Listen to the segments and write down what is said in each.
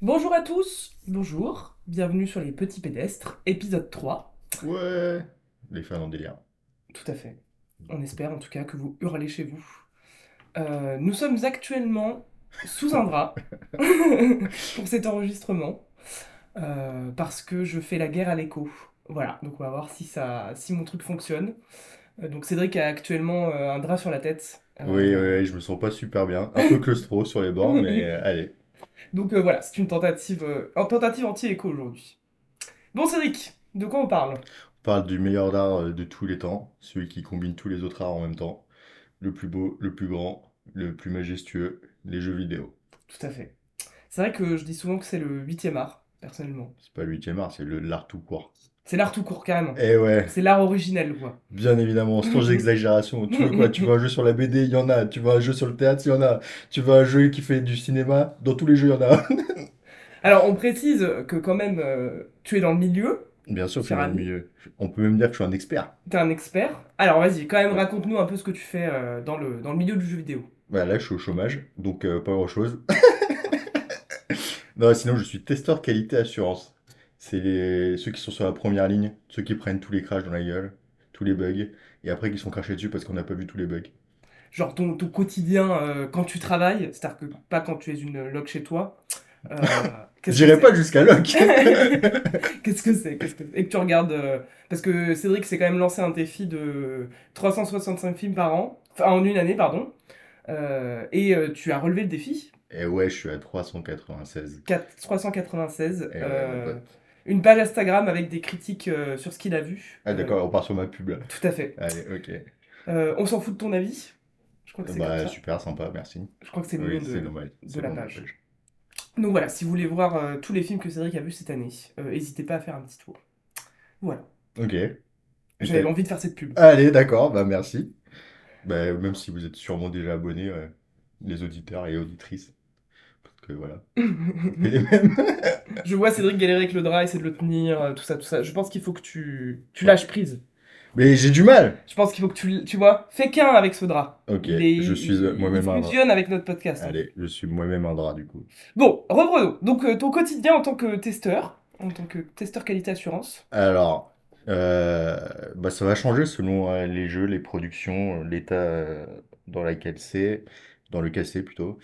Bonjour à tous, bonjour, bienvenue sur les petits pédestres, épisode 3. Ouais, les fans en délire. Tout à fait. On espère en tout cas que vous hurlez chez vous. Euh, nous sommes actuellement sous un drap pour cet enregistrement euh, parce que je fais la guerre à l'écho. Voilà, donc on va voir si, ça, si mon truc fonctionne. Euh, donc Cédric a actuellement un drap sur la tête. Oui, oui, je me sens pas super bien. Un peu claustro sur les bords, mais allez. Donc euh, voilà, c'est une tentative, euh, une tentative anti-écho aujourd'hui. Bon Cédric, de quoi on parle? On parle du meilleur art euh, de tous les temps, celui qui combine tous les autres arts en même temps. Le plus beau, le plus grand, le plus majestueux, les jeux vidéo. Tout à fait. C'est vrai que je dis souvent que c'est le huitième art, personnellement. C'est pas le 8 art, c'est le l'art tout court. C'est l'art tout court, carrément. Eh ouais, C'est l'art originel, quoi. bien évidemment, sans exagération. Tu veux quoi? Tu veux un jeu sur la BD, il y en a. Tu veux un jeu sur le théâtre, il y en a. Tu veux un jeu qui fait du cinéma, dans tous les jeux, il y en a. Alors, on précise que quand même, euh, tu es dans le milieu, Bien sûr, c'est Cher dans le milieu. On peut même dire que je suis un expert. t'es un expert. Alors, vas-y, quand même, raconte-nous un peu ce que tu fais euh, dans le, dans le milieu du jeu vidéo. Bah là, je suis au chômage, donc euh, pas grand-chose. Non, sinon, je suis testeur qualité assurance. C'est les... ceux qui sont sur la première ligne, ceux qui prennent tous les crashs dans la gueule, tous les bugs, et après qui sont crachés dessus parce qu'on n'a pas vu tous les bugs. Genre, ton, ton quotidien euh, quand tu travailles, c'est-à-dire que pas quand tu es une loc chez toi. Euh, J'irai pas jusqu'à Locke. Qu'est-ce que c'est que c'est? Et que tu regardes. euh, Parce que Cédric s'est quand même lancé un défi de 365 films par an. Enfin, en une année, pardon. Euh, et tu as relevé le défi? Et ouais, je suis à 396. 4 396. Et ouais, euh, mon pote. Une page Instagram avec des critiques euh, sur ce qu'il a vu. Ah d'accord, on part sur ma pub là. Euh, tout à fait. Allez, ok. Euh, on s'en fout de ton avis Je crois que c'est Bah super, sympa, merci. Je crois que c'est le Oui, nom de... normal. de c'est la page. Donc voilà, si vous voulez voir euh, tous les films que Cédric a vus cette année, euh, n'hésitez pas à faire un petit tour. Voilà. Ok. J'avais envie de faire cette pub. Allez, d'accord, bah merci. Bah, même si vous êtes sûrement déjà abonnés, ouais, les auditeurs et auditrices. Que voilà. Je vois Cédric galérer avec le drap, essayer de le tenir, euh, tout ça, tout ça. Je pense qu'il faut que tu, tu lâches prise. Mais j'ai du mal. Je pense qu'il faut que tu, tu vois, fais qu'un avec ce drap. Ok, est- je suis euh, moi-même un drap. fusionne avec notre podcast. Allez, je suis moi-même un drap du coup. Bon, reprenons. Donc euh, ton quotidien en tant que testeur, en tant que testeur qualité assurance. Alors, euh, bah, ça va changer selon euh, les jeux, les productions, l'état dans lequel c'est, dans lequel c'est plutôt.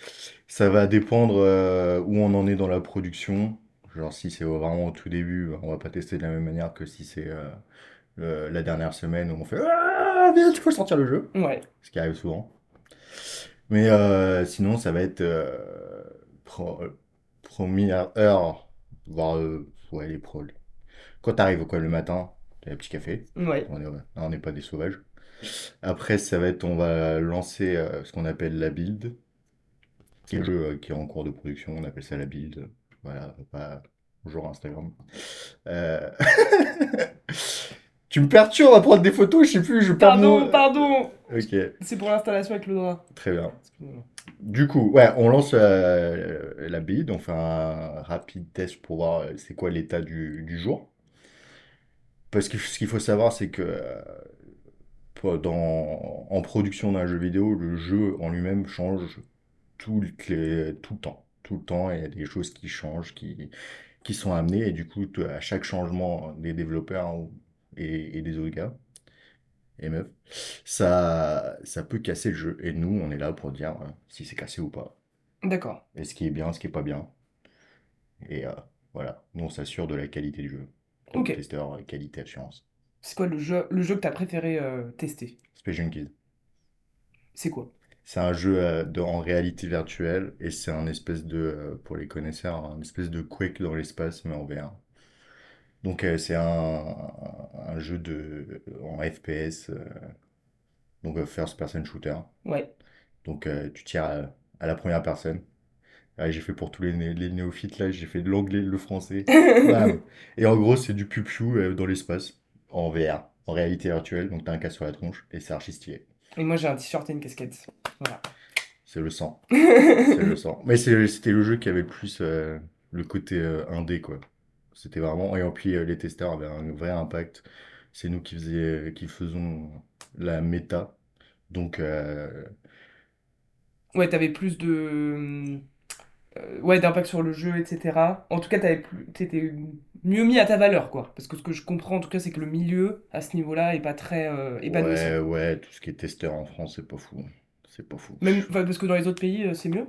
Ça va dépendre euh, où on en est dans la production. Genre si c'est vraiment au tout début, bah, on va pas tester de la même manière que si c'est euh, le- la dernière semaine où on fait Ah, viens, tu faut sortir le jeu, Ouais. ce qui arrive souvent. Mais euh, sinon, ça va être euh, pro- euh, première heure, voire euh, ouais, les pros. Quand t'arrives quoi le matin, t'as un petit café. Ouais. On est, on n'est pas des sauvages. Après, ça va être, on va lancer euh, ce qu'on appelle la build, qui est le jeu euh, qui est en cours de production. On appelle ça la build. Voilà, pas bonjour Instagram. Euh, Tu me perturbes à prendre des photos, je sais plus, je Pardon, mon- pardon. Ok, C'est pour l'installation avec le drap. très bien. Du coup, ouais, on lance euh, la build, on fait un rapide test pour voir c'est quoi l'état du, du jour. Parce que ce qu'il faut savoir, c'est que dans, en production d'un jeu vidéo, le jeu en lui-même change toutes les- tout le temps. Tout le temps, il y a des choses qui changent, qui, qui sont amenées, et du coup, à chaque changement des développeurs ou- et, et des autres gars et meufs, ça, ça peut casser le jeu. Et nous, on est là pour dire euh, si c'est cassé ou pas, D'accord. et ce qui est bien, ce qui est pas bien. Et euh, voilà, nous, on s'assure de la qualité du jeu. Ok. Testeur, euh, qualité, assurance. C'est quoi le jeu, le jeu que t'as préféré euh, tester? Space Junkies. C'est quoi? C'est un jeu euh, de- en réalité virtuelle et c'est un espèce de, euh, pour les connaisseurs, un espèce de Quake dans l'espace mais en VR. Donc c'est un, un jeu de, en FPS, donc first person shooter. Ouais. Donc tu tires à, à la première personne. Ah, j'ai fait pour tous les, né- les néophytes là, j'ai fait de l'anglais, le français. Et en gros c'est du piou-piou euh, dans l'espace, en VR, en réalité virtuelle. Donc t'as un casque sur la tronche et c'est archi stylé. Et moi j'ai un t-shirt et une casquette. Voilà. C'est le sang. C'est le sang. Mais c'était le jeu qui avait le plus euh, le côté euh, indé, quoi. C'était vraiment. Et puis euh, les testeurs avaient un vrai impact. C'est nous qui faisions, qui faisons la méta. Donc, euh, Ouais, t'avais plus de. Euh, ouais, d'impact sur le jeu, etc. En tout cas, t'avais plus, t'étais mieux mis à ta valeur, quoi. Parce que ce que je comprends, en tout cas, c'est que le milieu, à ce niveau-là, est pas très euh. Ouais, ouais, tout ce qui est testeur en France, c'est pas fou. C'est pas fou. Même, parce que dans les autres pays, euh, c'est mieux?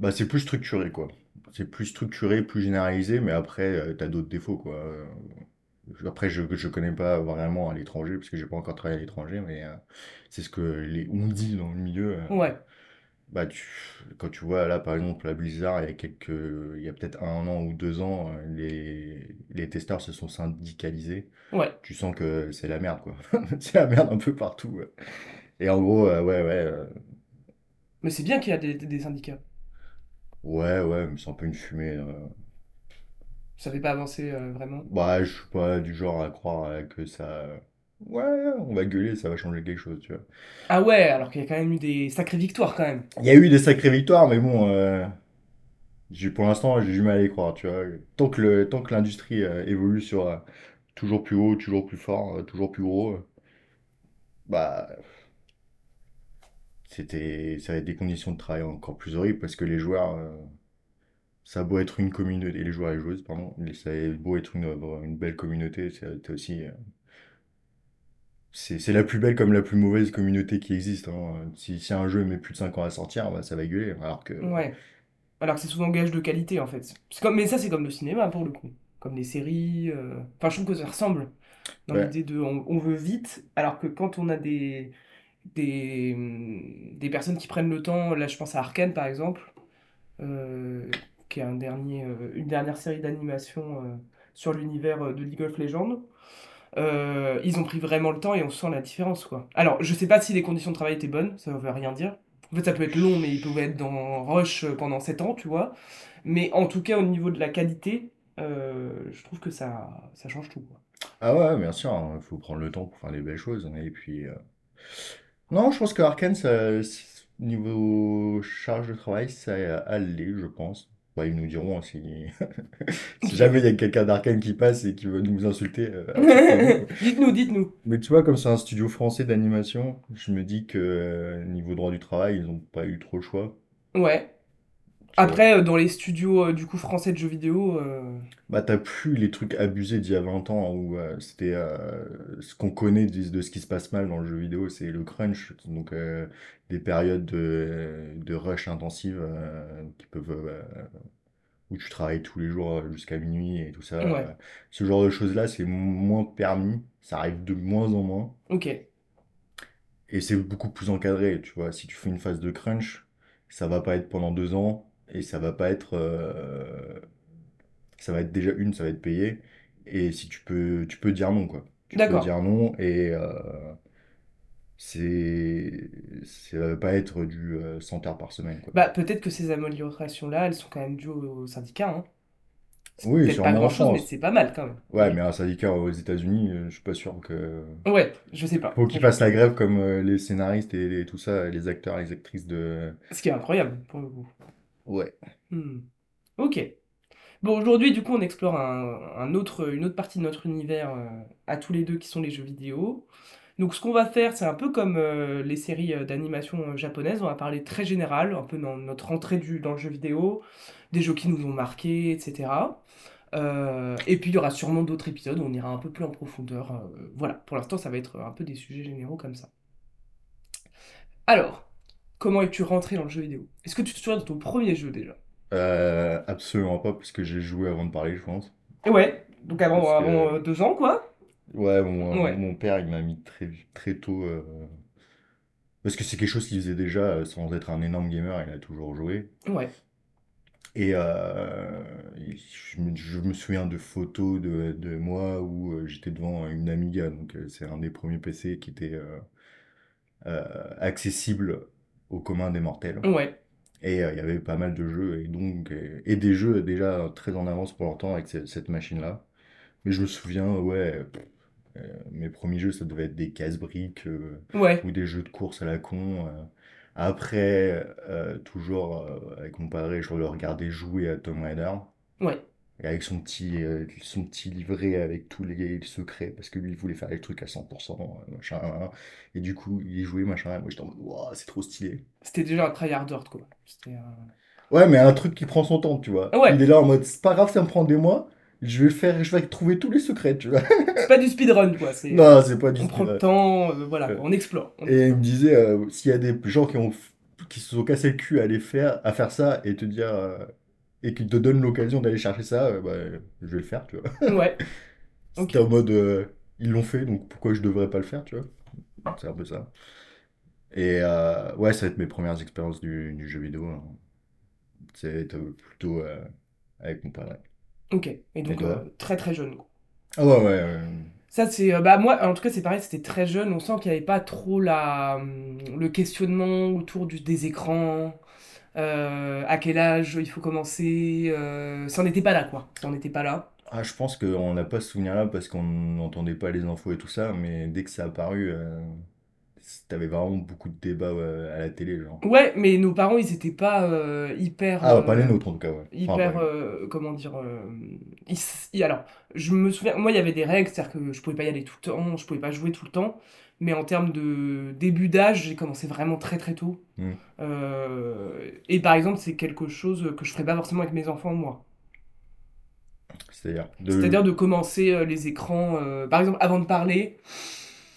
Bah, c'est plus structuré, quoi. C'est plus structuré, plus généralisé, mais après, t'as d'autres défauts, quoi. Après, je, je connais pas vraiment à l'étranger, parce que j'ai pas encore travaillé à l'étranger, mais euh, c'est ce que les, on dit dans le milieu. euh, Ouais, bah, tu, quand tu vois, là, par exemple, la Blizzard, il y a quelques, il y a peut-être un an ou deux ans, euh, les, les testeurs se sont syndicalisés. ouais. Tu sens que c'est la merde, quoi. C'est la merde un peu partout. ouais. Et en gros, euh, ouais, ouais, euh, Mais c'est bien qu'il y a des, des syndicats. ouais, ouais, mais c'est un peu une fumée. euh. Ça fait pas avancer euh, vraiment. Bah, je suis pas du genre à croire euh, que ça. Ouais, on va gueuler, ça va changer quelque chose, tu vois. Ah ouais, alors qu'il y a quand même eu des sacrées victoires, quand même. Il y a eu des sacrées victoires, mais bon, euh, j'ai, pour l'instant, j'ai du mal à y croire, tu vois. Tant que le, tant que l'industrie euh, évolue sur euh, toujours plus haut, toujours plus fort, toujours plus gros, bah, c'était, ça va être des conditions de travail encore plus horribles parce que les joueurs, ça a beau être une communauté, et les joueurs et les joueuses, pardon, ça a beau être une, une belle communauté, c'est aussi, c'est la plus belle comme la plus mauvaise communauté qui existe. hein. Si, si un jeu met plus de 5 ans à sortir, bah, ça va gueuler. Alors que, Ouais. Alors que c'est souvent gage de qualité, en fait. Comme, mais ça, c'est comme le cinéma, pour le coup. Comme les séries. euh, Enfin, je trouve que ça ressemble. Dans ouais, l'idée de on, on veut vite, alors que quand on a des, des, des personnes qui prennent le temps, là je pense à Arcane par exemple, euh, qui est un dernier, euh, une dernière série d'animation sur l'univers de League of Legends, euh, ils ont pris vraiment le temps et on sent la différence quoi. Alors je sais pas si les conditions de travail étaient bonnes, ça veut rien dire. En fait ça peut être long mais ils pouvaient être dans Rush euh, pendant 7 ans, tu vois. Mais en tout cas au niveau de la qualité, euh, je trouve que ça, ça change tout quoi. Ah ouais, bien sûr, il faut prendre le temps pour faire des belles choses. Et puis, non, je pense que Arkane, niveau charge de travail, ça allait, je pense. Bah, ils nous diront si, si jamais il y a quelqu'un d'Arkane qui passe et qui veut nous insulter, euh. Dites-nous, dites-nous. Mais tu vois, comme c'est un studio français d'animation, je me dis que euh, niveau droit du travail, ils n'ont pas eu trop le choix. Ouais. Après, euh, dans les studios euh, du coup français de jeux vidéo, euh, Bah, t'as plus les trucs abusés d'il y a 20 ans où euh, c'était ce qu'on connaît de, de ce qui se passe mal dans le jeu vidéo, c'est le crunch, donc des périodes de, de rush intensive qui peuvent où tu travailles tous les jours jusqu'à minuit et tout ça. ouais. ce genre de choses-là, c'est moins permis, ça arrive de moins en moins Ok. et c'est beaucoup plus encadré, tu vois. Si tu fais une phase de crunch, ça va pas être pendant deux ans et ça va pas être euh, ça va être déjà une, ça va être payé. Et si tu peux, tu peux dire non, quoi. Tu peux dire non et euh, c'est, ça va pas être du euh, 100 heures par semaine, quoi. Bah, peut-être que ces améliorations-là, elles sont quand même dues au, au syndicat, hein. C'est Oui, peut-être pas sûrement en grand-chose, mais c'est pas mal quand même. Ouais, Mais mais un syndicat aux États-Unis, euh, je suis pas sûr que. ouais, je sais pas. Faut qu'ils fassent la grève comme euh, les scénaristes et, et tout ça, les acteurs, les actrices de. Ce qui est incroyable pour le coup. Ouais. Hmm. Ok. Bon, aujourd'hui, du coup, on explore un, autre, une autre partie de notre univers euh, à tous les deux qui sont les jeux vidéo. Donc, ce qu'on va faire, c'est un peu comme euh, les séries euh, d'animation japonaises. On va parler très général, un peu dans notre entrée du, dans le jeu vidéo, des jeux qui nous ont marqués, etc. Et puis, il y aura sûrement d'autres épisodes où on ira un peu plus en profondeur. voilà, pour l'instant, ça va être un peu des sujets généraux comme ça. Alors, comment es-tu rentré dans le jeu vidéo? Est-ce que tu te souviens de ton premier jeu déjà? Euh, absolument pas, parce que j'ai joué avant de parler, je pense. Ouais, donc avant, Parce avant que, euh, deux ans, quoi. ouais, mon, Ouais, mon père, il m'a mis très, très tôt. euh, Parce que c'est quelque chose qu'il faisait déjà sans être un énorme gamer, il a toujours joué. ouais, Et euh, je me, je me souviens de photos de, de moi où j'étais devant une Amiga, donc c'est un des premiers PC qui était euh, euh, accessible au commun des mortels. ouais. Et euh, il y avait pas mal de jeux, et donc et, et des jeux déjà très en avance pour leur temps avec ce- cette machine-là. Mais je me souviens, ouais, euh, mes premiers jeux, ça devait être des casse-briques euh, Ouais, ou des jeux de course à la con. Après, toujours avec mon père, je le regardais jouer à Tomb Raider. ouais. Avec son petit, euh, son petit livret avec tous les secrets, parce que lui, il voulait faire les trucs à 100%, euh, machin. hein. Et du coup, il y jouait, machin. Et moi, j'étais en mode, c'est trop stylé. C'était déjà un tryhard quoi. C'était un... Ouais, mais un truc qui prend son temps, tu vois. Ouais. Il est là en mode, c'est pas grave, ça me prend des mois. Je vais faire, je vais trouver tous les secrets, tu vois. C'est pas du speedrun, quoi. Non, c'est pas du On prend le temps, euh, voilà, Ouais. on explore. On- Et il me disait, euh, s'il y a des gens qui ont, qui se sont cassés le cul à aller faire, à faire ça et te dire, euh, et qui te donnent l'occasion d'aller chercher ça, euh, bah, je vais le faire, tu vois. Ouais. C'était en mode, euh, ils l'ont fait, donc pourquoi je devrais pas le faire, tu vois? C'est un peu ça. Et euh, ouais, ça va être mes premières expériences du, du jeu vidéo. hein. C'est euh, plutôt euh, avec mon père. Ok. Et donc, Et toi très très jeune. quoi. Ah ouais, ouais. ouais. Ça, c'est. bah, moi, en tout cas, c'est pareil, c'était très jeune. On sent qu'il n'y avait pas trop la, hum, le questionnement autour du, des écrans. Euh, à quel âge il faut commencer. euh, ça n'était pas là, quoi. Ça n'était pas là. Ah, je pense qu'on n'a pas ce souvenir-là parce qu'on n'entendait pas les infos et tout ça, mais dès que ça a apparu, euh, t'avais vraiment beaucoup de débats à la télé, genre. Ouais, mais nos parents, ils étaient pas euh, hyper. Ah, pas les nôtres en tout cas, ouais. Hyper euh, comment dire ils- alors je me souviens moi il y avait des règles c'est-à-dire que je pouvais pas y aller tout le temps je pouvais pas jouer tout le temps mais en termes de début d'âge j'ai commencé vraiment très très tôt Mm. Euh, et par exemple c'est quelque chose que je ferais pas forcément avec mes enfants moi C'est-à-dire de... c'est-à-dire de commencer euh, les écrans euh, par exemple avant de parler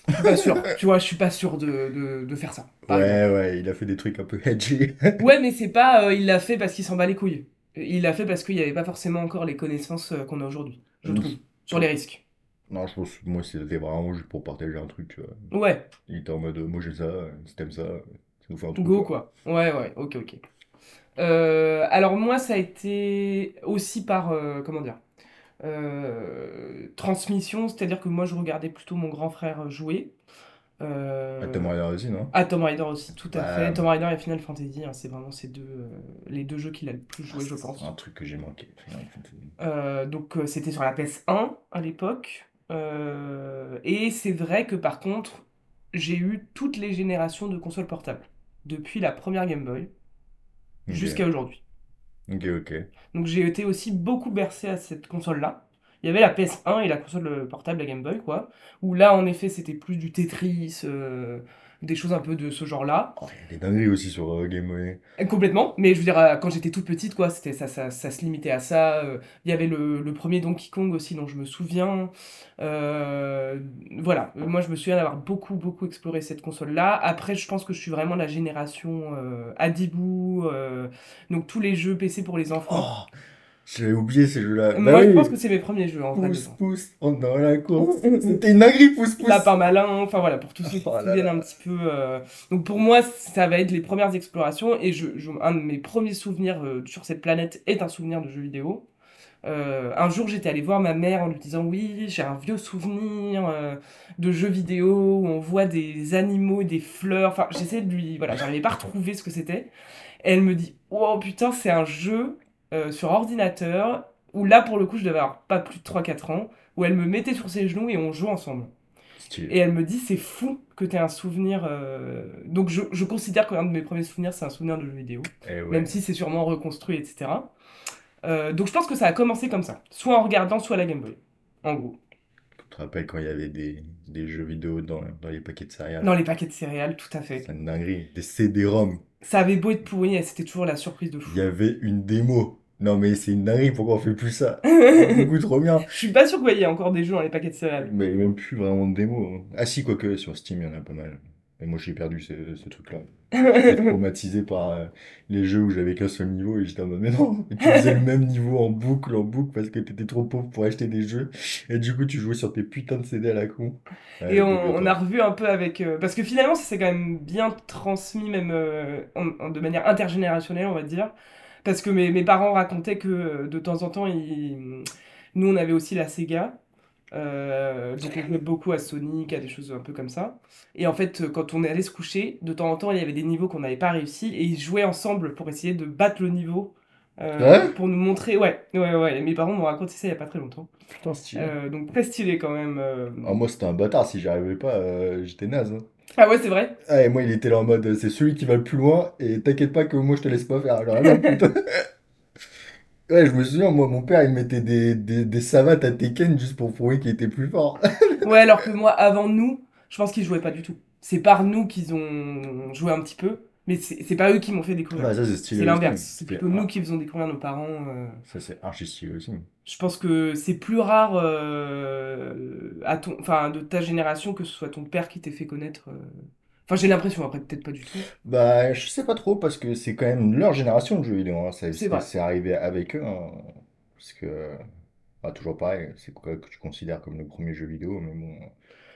je suis pas sûr tu vois je suis pas sûr de, de, de faire ça exemple. Ouais, ouais, il a fait des trucs un peu edgy. Ouais, mais c'est pas. euh, il l'a fait parce qu'il s'en bat les couilles. Il l'a fait parce qu'il n'y avait pas forcément encore les connaissances qu'on a aujourd'hui, je Mm. trouve, sur les risques. Non, je pense que moi, c'était vraiment juste pour partager un truc, tu vois. Ouais, Il était en mode, moi j'ai ça, si t'aimes ça, ça nous fait un truc. go quoi. Ouais, ouais, ok, ok. Euh, alors, moi, ça a été aussi par. euh, comment dire euh, Transmission, c'est-à-dire que moi, je regardais plutôt mon grand frère jouer. Euh, Ah, Tomb Raider aussi, non? Ah, Tomb Raider aussi, tout à Bah, fait. Tomb Raider et Final Fantasy, hein, c'est vraiment ces deux, euh, les deux jeux qu'il a le plus joué, je C'est pense. un truc que j'ai manqué. Final Fantasy. Euh, donc c'était sur la PS1 à l'époque. Euh, et c'est vrai que par contre, j'ai eu toutes les générations de consoles portables. Depuis la première Game Boy jusqu'à aujourd'hui. Ok, ok. Donc j'ai été aussi beaucoup bercé à cette console-là. Il y avait la PS1 et la console portable, la Game Boy, quoi. Où là, en effet, c'était plus du Tetris, euh, des choses un peu de ce genre-là. Oh, il y a des dingueries aussi sur euh, Game Boy. Euh, Complètement, mais je veux dire, euh, quand j'étais toute petite, quoi, c'était ça, ça, ça se limitait à ça. Euh, Il y avait le, le premier Donkey Kong aussi, dont je me souviens. Voilà, moi je me souviens d'avoir beaucoup, beaucoup exploré cette console-là. Après, je pense que je suis vraiment la génération Adibou, donc tous les jeux PC pour les enfants. Oh, j'avais oublié ces jeux-là. Bah moi, je oui, pense que c'est mes premiers jeux, en vrai. Pousse, pousse, on est dans la course. C'était une dinguerie, pousse, pousse. Lapin malin, enfin voilà, pour tous ceux qui Oh souviennent là. un petit peu. euh, Donc pour moi, ça va être les premières explorations et je, je- un de mes premiers souvenirs euh, sur cette planète est un souvenir de jeu vidéo. Euh, un jour, j'étais allé voir ma mère en lui disant oui, j'ai un vieux souvenir euh, de jeux vidéo où on voit des animaux, des fleurs. Enfin, j'essaie de lui, voilà, j'arrivais pas à retrouver ce que c'était. Et elle me dit oh putain, c'est un jeu euh, sur ordinateur où là pour le coup, je devais avoir pas plus de 3-4 ans où elle me mettait sur ses genoux et on jouait ensemble. Et elle me dit, c'est fou que tu aies un souvenir. euh, Donc je, je considère qu'un de mes premiers souvenirs, c'est un souvenir de jeu vidéo, Eh ouais. même si c'est sûrement reconstruit, etc. Euh, donc je pense que ça a commencé comme ça, soit en regardant, soit la Game Boy, en gros. Tu te rappelles quand il y avait des, des jeux vidéo dans, dans les paquets de céréales? Dans les paquets de céréales, tout à fait. C'est une dinguerie. Des CD-ROM. Ça avait beau être pourri, c'était toujours la surprise de Il fou. y avait une démo. Non, mais c'est une dinguerie, pourquoi on fait plus ça? Beaucoup trop bien. Je suis pas sûr qu'il y ait encore des jeux dans les paquets de céréales. Mais même plus vraiment de démo. hein. Ah si, quoique, sur Steam, il y en a pas mal. Mais moi, j'ai perdu ce, ce truc-là. J'étais traumatisé par euh, les jeux où j'avais qu'un seul niveau et j'étais en mode, mais non, et tu faisais le même niveau en boucle, en boucle, parce que t'étais trop pauvre pour acheter des jeux. Et du coup, tu jouais sur tes putains de CD à la con. Et on, a revu un peu avec... euh, parce que finalement, ça s'est quand même bien transmis, même euh, en- en- de manière intergénérationnelle, on va dire. Parce que mes, mes parents racontaient que de temps en temps, ils... nous, on avait aussi la Sega. Euh, donc on jouait beaucoup à Sonic, à des choses un peu comme ça. Et en fait, quand on allait se coucher, de temps en temps, il y avait des niveaux qu'on n'avait pas réussi et ils jouaient ensemble pour essayer de battre le niveau. euh, Ouais pour nous montrer, ouais, ouais, ouais. Mes parents m'ont raconté ça il n'y a pas très longtemps. Putain, stylé. Euh, donc très stylé quand même. euh. Ah, moi, c'était un bâtard, si j'y arrivais pas, j'étais naze. hein. Ah ouais, c'est vrai? Ah, et moi, il était là en mode, c'est celui qui va le plus loin, et t'inquiète pas que moi, je te laisse pas faire. Genre, ah, putain. Ouais, je me souviens, moi, mon père, il mettait des, des, des savates à Tekken juste pour prouver qu'il était plus fort. Ouais, alors que moi, avant nous, je pense qu'ils jouaient pas du tout. C'est par nous qu'ils ont joué un petit peu. Mais c'est c'est pas eux qui m'ont fait découvrir. Ouais, ça c'est stylé C'est aussi. l'inverse. C'est C'est- plutôt nous qui faisons découvrir nos parents. euh. Ça c'est archi stylé aussi. Je pense que c'est plus rare euh, à ton, enfin, de ta génération que ce soit ton père qui t'ait fait connaître. euh. Enfin, j'ai l'impression, après, peut-être pas du tout. Bah, je sais pas trop parce que c'est quand même leur génération de jeux vidéo. hein. Ça- C'est vrai. C'est arrivé avec eux. hein. Parce que, bah, toujours pareil, c'est quoi que tu considères comme le premier jeu vidéo, mais bon.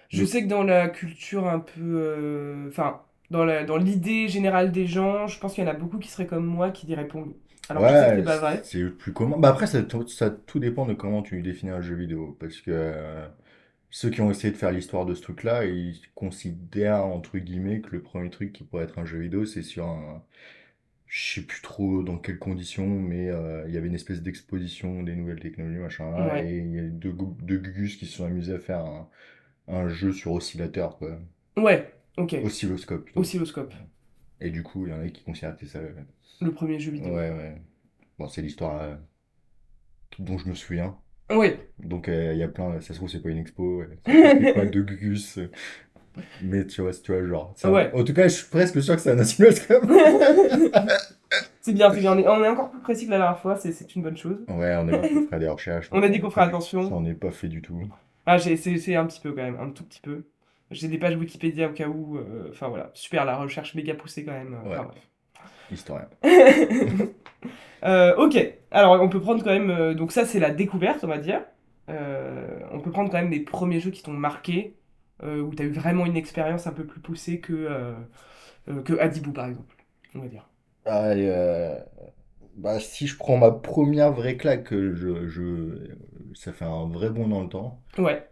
Je sais que dans la culture un peu. euh, Enfin, dans la, dans l'idée générale des gens, je pense qu'il y en a beaucoup qui seraient comme moi qui diraient Pong. Alors, je sais que c'est pas vrai. c'est le plus commun. Bah après, ça, tout- ça tout dépend de comment tu définis un jeu vidéo. Parce que euh, ceux qui ont essayé de faire l'histoire de ce truc-là, ils considèrent, entre guillemets, que le premier truc qui pourrait être un jeu vidéo, c'est sur un... Je sais plus trop dans quelles conditions, mais euh, il y avait une espèce d'exposition des nouvelles technologies, machin, Ouais. et il y a deux, deux gugus qui se sont amusés à faire un, un jeu sur oscillateur, quoi. Ouais, ok. Oscilloscope, plutôt. Oscilloscope. Et du coup, il y en a qui considèrent que c'est ça. Ouais, Le premier jeu vidéo. ouais. Bon, c'est l'histoire euh, dont je me souviens. Ouais. Donc euh, il y a plein, ça se trouve c'est pas une expo, ouais. C'est pas de Gugus, euh, mais tu vois, tu vois genre. c'est un- Ouais. En tout cas, je suis presque sûr que c'est un oscilloscope. C'est bien, c'est bien. On est, on est encore plus précis que la dernière fois, c'est c'est une bonne chose. Ouais, on est pour faire des recherches. On a dit qu'on ferait attention. Ça, on n'est pas fait du tout. Ah, j'ai essayé un petit peu quand même, un tout petit peu. J'ai des pages Wikipédia au cas où. euh, Enfin voilà, super, la recherche méga poussée quand même. euh, Ouais. enfin, bref. Historien. Euh, ok, alors on peut prendre quand même. euh, donc ça, c'est la découverte, on va dire. Euh, on peut prendre quand même les premiers jeux qui t'ont marqué, euh, où tu as eu vraiment une expérience un peu plus poussée que, euh, euh, que Adibou par exemple, on va dire. Ah, et, euh, bah, si je prends ma première vraie claque, je, je, ça fait un vrai bond dans le temps. Ouais,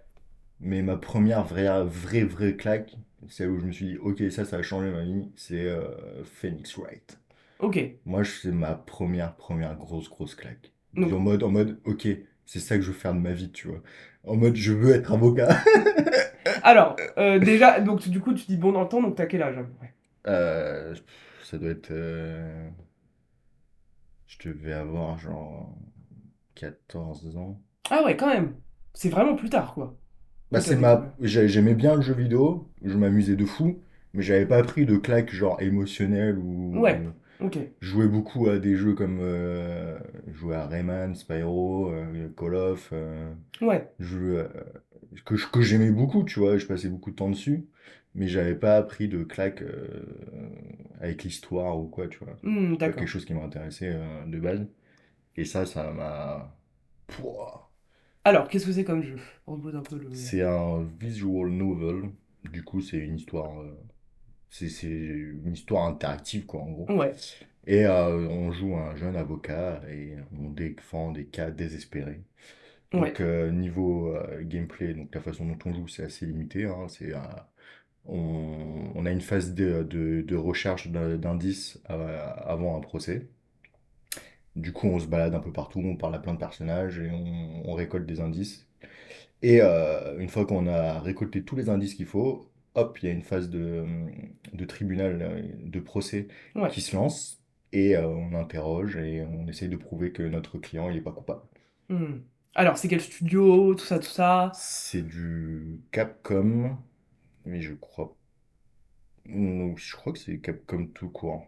Mais ma première vraie, vraie, vraie claque, c'est où je me suis dit, ok, ça, ça a changé ma vie, c'est euh, Phoenix Wright. Ok. Moi, c'est ma première, première grosse, grosse claque. Donc- En mode, en mode, ok, c'est ça que je veux faire de ma vie, tu vois. En mode, je veux être avocat. Alors, euh, déjà, donc du coup, tu dis bon dans le temps, donc t'as quel âge près? Euh, ça doit être. euh, Je devais avoir genre 14 ans. Ah ouais, quand même. C'est vraiment plus tard, quoi. Bah, c'est ma... j'ai- J'aimais bien le jeu vidéo, je m'amusais de fou, mais j'avais pas pris de claque genre émotionnelle ou. Ouais. Je jouais beaucoup à des jeux comme. euh, je jouais à Rayman, Spyro, euh, Call of. euh, Ouais. je, euh, que, j'aimais beaucoup, tu vois, je passais beaucoup de temps dessus, mais j'avais pas appris de claque euh, avec l'histoire ou quoi, tu vois. Hmm, d'accord. quelque chose qui m'intéressait de base. Et ça, ça m'a. Pouah. Alors, qu'est-ce que c'est comme jeu? Repose un peu le. C'est un visual novel, du coup, c'est une histoire. C'est une histoire interactive, quoi, en gros. Ouais. Et euh, on joue un jeune avocat et on défend des cas désespérés. Ouais. Donc, euh, niveau euh, gameplay, donc la façon dont on joue, c'est assez limité. hein. C'est, euh, on, on a une phase de, de- de recherche d'in- d'indices avant un procès. Du coup, on se balade un peu partout, on parle à plein de personnages et on, on récolte des indices. Et une fois qu'on a récolté tous les indices qu'il faut, hop, il y a une phase de, de tribunal, euh, de procès Ouais. qui se lance. Et euh, on interroge et on essaye de prouver que notre client, il n'est pas coupable. Hmm. Alors, c'est quel studio Tout ça, tout ça? C'est du Capcom, mais je crois. Je crois que c'est Capcom tout court.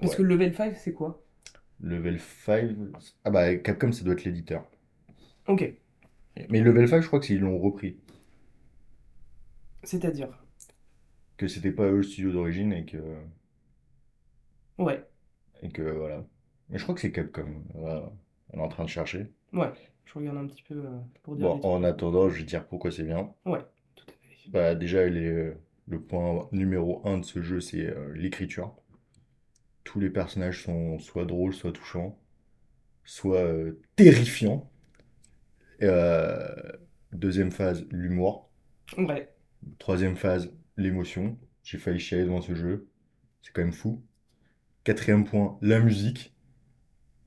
Parce que le level 5, c'est quoi? Level 5. Ah bah, Capcom, ça doit être l'éditeur. Ok. Mais Level 5, je crois que c'est- ils l'ont repris. C'est-à-dire Que c'était pas eux le studio d'origine et que. Ouais. Et que voilà. Mais je crois que c'est Capcom. Voilà. On est en train de chercher. Ouais. Je regarde un petit peu euh, pour dire Bon, trucs. en attendant, je vais dire pourquoi c'est bien. Ouais, tout à fait. Bah, déjà, les, euh, le point numéro un de ce jeu, c'est euh, l'écriture. Tous les personnages sont soit drôles, soit touchants, soit terrifiants. Deuxième phase, l'humour. Ouais. Troisième phase, l'émotion. J'ai failli chialer devant ce jeu. C'est quand même fou. Quatrième point, la musique.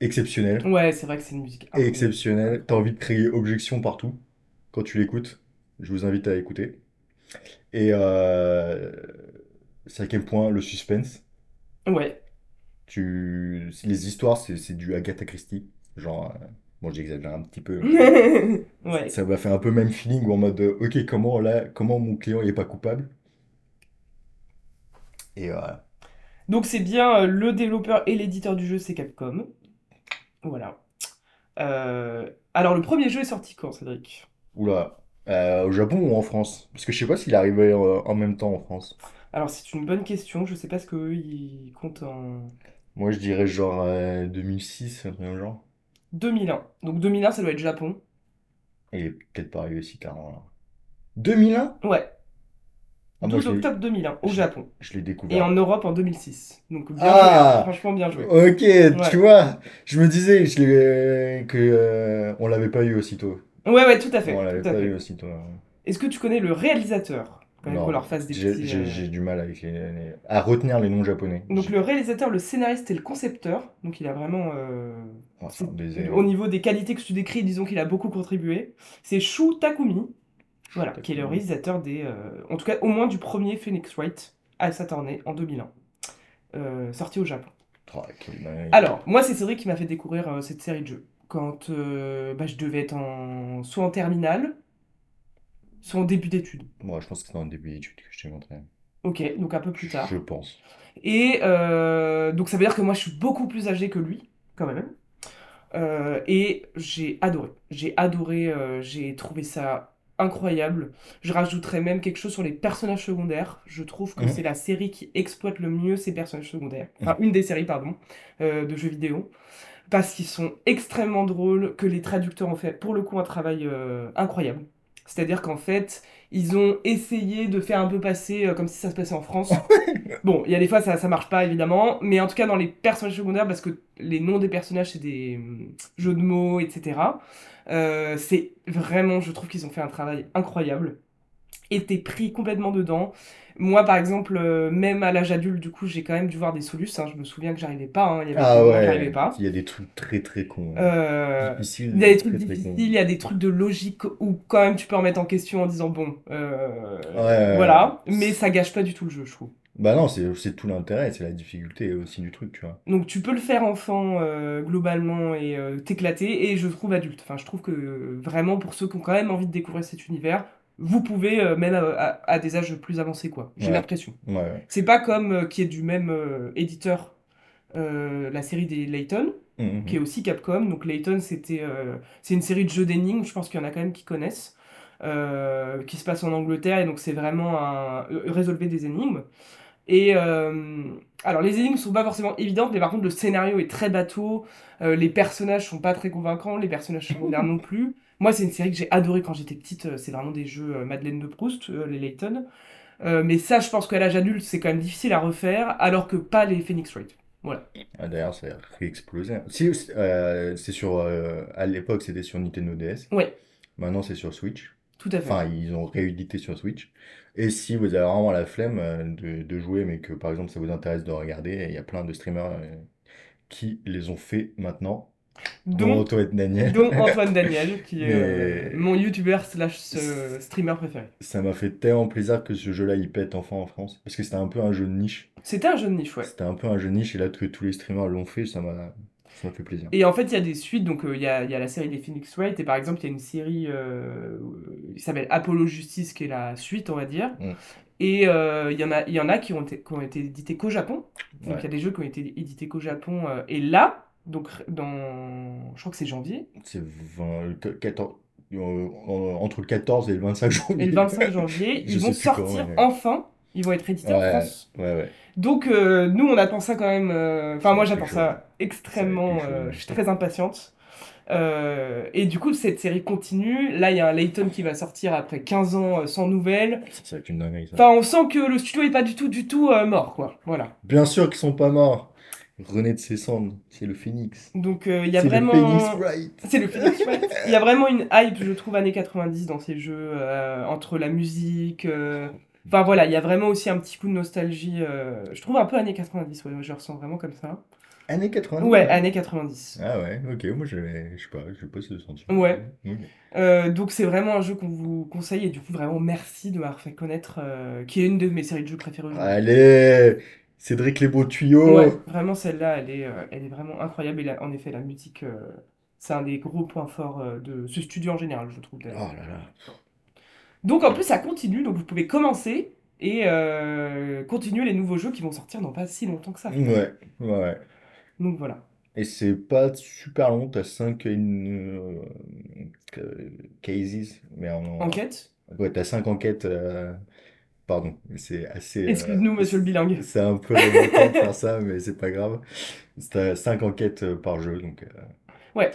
Exceptionnelle. Ouais, c'est vrai que c'est une musique incroyable. Exceptionnelle. T'as envie de crier objection partout quand tu l'écoutes. Je vous invite à écouter. Et euh, cinquième point, le suspense. Ouais. Tu... Les histoires, c'est c'est du Agatha Christie. Genre, euh, bon, j'exagère un petit peu. ouais. Ça m'a fait un peu même feeling où en mode, euh, ok, comment là, comment mon client il est pas coupable? Et voilà. Donc c'est bien euh, le développeur et l'éditeur du jeu, c'est Capcom. Voilà. Euh, Alors le premier jeu est sorti quand, Cédric? Oula. Euh, au Japon ou en France? Parce que je sais pas s'il est arrivé en même temps en France. Alors c'est une bonne question, je sais pas ce qu'eux ils comptent en Moi, je dirais genre euh, 2006, un genre. 2001. Donc 2001 ça doit être Japon. Il est peut-être pas arrivé si tard. alors. 2001? Ouais, Ah, moi, 12 je l'ai octobre 2001 au je, Japon. je l'ai Et en découvert. Europe en 2006. Donc bien joué, hein. Ah! Franchement bien joué. Ok, tu vois, je me disais je que euh, on l'avait pas eu aussitôt. Ouais, ouais, tout à On fait, l'avait à pas eu aussitôt. hein. Est-ce que tu connais le réalisateur? Quand même qu'on leur fasse des j'ai petits... j'ai- euh, j'ai du mal avec les, les- à retenir les noms japonais. Donc le réalisateur, le scénariste et le concepteur, donc il a vraiment, euh, Oh, au niveau des qualités que tu décris, disons qu'il a beaucoup contribué. C'est Shu Takumi, voilà, qui est le réalisateur des, euh, en tout cas au moins du premier Phoenix Wright à Saturday en 2001, euh, sorti au Japon. Oh. Alors moi c'est Cédric qui m'a fait découvrir euh, cette série de jeux quand euh, bah, je devais être en soit en terminale, soit en début d'études. Moi, je pense que c'est dans le début d'études que je t'ai montré. Ok, donc un peu plus tard. Je pense. Et euh, donc ça veut dire que moi je suis beaucoup plus âgé que lui, quand même. Euh, et j'ai adoré. J'ai adoré, euh, j'ai trouvé ça incroyable. Je rajouterais même quelque chose sur les personnages secondaires. Je trouve que Mhm. c'est la série qui exploite le mieux ses personnages secondaires. Enfin, une des séries, pardon, de jeux vidéo. Parce qu'ils sont extrêmement drôles, que les traducteurs ont fait pour le coup un travail incroyable. C'est-à-dire qu'en fait, ils ont essayé de faire un peu passer euh, comme si ça se passait en France. Bon, il y a des fois ça, ça marche pas évidemment, mais en tout cas dans les personnages secondaires, parce que les noms des personnages c'est des hum, jeux de mots, etc. euh, c'est vraiment, je trouve qu'ils ont fait un travail incroyable. Et t'es pris complètement dedans. Moi par exemple, euh, même à l'âge adulte, du coup, j'ai quand même dû voir des solus. hein. Je me souviens que j'arrivais pas, hein. Il y avait Ah j'arrivais pas. il y a des trucs très très cons. hein. Euh, Difficiles, il y a des trucs difficiles, il y a des trucs de logique où quand même tu peux remettre en question en disant bon, euh, Ouais, voilà, mais ça gâche pas du tout le jeu, je trouve. Bah non, c'est c'est tout l'intérêt, c'est la difficulté aussi du truc, tu vois. Donc tu peux le faire enfant euh, globalement et euh, t'éclater, et je trouve adulte. Enfin, je trouve que euh, vraiment pour ceux qui ont quand même envie de découvrir cet univers, vous pouvez euh, même à, à- à des âges plus avancés quoi. J'ai Ouais. l'impression. Ouais, ouais. C'est pas comme euh, qui est du même euh, éditeur la série des Layton, Mhm. qui est aussi Capcom. Donc Layton c'était c'est une série de jeux d'énigmes. Je pense qu'il y en a quand même qui connaissent. qui se passe en Angleterre et donc c'est vraiment un résolver des énigmes. Et alors les énigmes sont pas forcément évidentes, mais par contre le scénario est très bateau, les personnages sont pas très convaincants, les personnages secondaires non plus. Moi c'est une série que j'ai adorée quand j'étais petite, euh, c'est vraiment des jeux euh, Madeleine de Proust, euh, les Layton. Euh, mais ça je pense qu'à l'âge adulte c'est quand même difficile à refaire, alors que pas les Phoenix Wright. Voilà. Ah, d'ailleurs, ça a réexplosé. Si, euh, c'est sur. euh, à l'époque, c'était sur Nintendo DS. Ouais, Maintenant, c'est sur Switch. tout à fait. Enfin, ils ont réédité sur Switch. Et si vous avez vraiment la flemme de, de jouer, mais que par exemple ça vous intéresse de regarder, il y a plein de streamers qui les ont fait maintenant, dont Antoine Daniel. dont Antoine Daniel, qui est euh, mon youtubeur slash euh, streamer préféré. ça m'a fait tellement plaisir que ce jeu-là il pète enfin en France. Parce que c'était un peu un jeu de niche. C'était un jeu de niche, ouais. C'était un peu un jeu de niche, et là que tous les streamers l'ont fait, ça m'a ça fait plaisir. Et en fait, il y a des suites, donc euh, il y a, y a la série des Phoenix Wright, et par exemple, il y a une série euh, qui s'appelle Apollo Justice, qui est la suite, on va dire. Mm. Et euh, il y en a, y en a qui ont été, qui ont été édités qu'au Japon. Donc Ouais. il y a des jeux qui ont été édités qu'au Japon. et là, donc dans, je crois que c'est janvier, C'est 20, que- 14, euh, entre le 14 et le 25 et janvier. le 25 janvier, ils vont sortir ouais. enfin. Ils vont être édités en France. ouais, ouais. Donc euh, nous, on attend ça quand même. euh, Enfin, moi, j'attends ça extrêmement. Je suis très impatiente. Euh, et du coup, cette série continue. Là, il y a un Layton qui va sortir après 15 ans euh, sans nouvelles. Ça, ça va être une dinguerie, ça. Enfin, on sent que le studio est pas du tout, du tout euh, mort, quoi. Voilà. Bien sûr qu'ils sont pas morts. René de ses cendres, c'est le phénix. Donc, euh, il y a vraiment. phénix. C'est le Phoenix Wright. Il y a vraiment une hype, je trouve, années 90 dans ces jeux, euh, entre la musique. euh, Enfin voilà, il y a vraiment aussi un petit coup de nostalgie. Je trouve un peu années 90, ouais, je le ressens vraiment comme ça. Années 90. Ouais, années 90. Ah ouais, ok, moi je sais pas, je pas ce sentiment. Ouais. Euh, donc c'est vraiment un jeu qu'on vous conseille et du coup vraiment merci de m'avoir fait connaître, euh, qui est une de mes séries de jeux préférées. Allez, Cédric les beaux tuyaux. Ouais, vraiment celle-là, elle est, euh, elle est vraiment incroyable et la- en effet la musique, euh, c'est un des gros points forts euh, de ce studio en général, je trouve. Oh là là. Donc en plus ça continue, donc vous pouvez commencer et euh, continuer les nouveaux jeux qui vont sortir dans pas si longtemps que ça. Ouais, ouais. Donc voilà. Et c'est pas super long, t'as 5 euh, euh, cases, mais en... Enquête Ouais, t'as 5 enquêtes, euh, pardon, c'est assez... euh, Excuse-nous, monsieur le bilingue. c'est un peu longtemps de faire ça, mais c'est pas grave. T'as 5 enquêtes euh, par jeu, donc... euh, Ouais.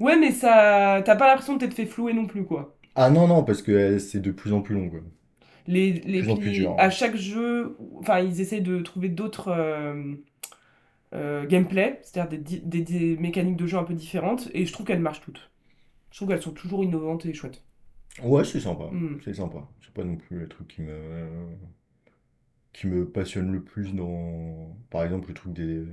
Ouais, mais ça. T'as pas l'impression de t'être fait flouer non plus, quoi. Ah non, non, parce que euh, c'est de plus en plus long, quoi. Les, les, plus en plus dur. hein. à chaque jeu, enfin, ils essaient de trouver d'autres euh, euh, gameplay, c'est-à-dire des, di- des, des mécaniques de jeu un peu différentes, et je trouve qu'elles marchent toutes. Je trouve qu'elles sont toujours innovantes et chouettes. Ouais, c'est sympa, Hmm. c'est sympa. C'est pas non plus le truc qui me... qui me passionne le plus dans... Par exemple, le truc des...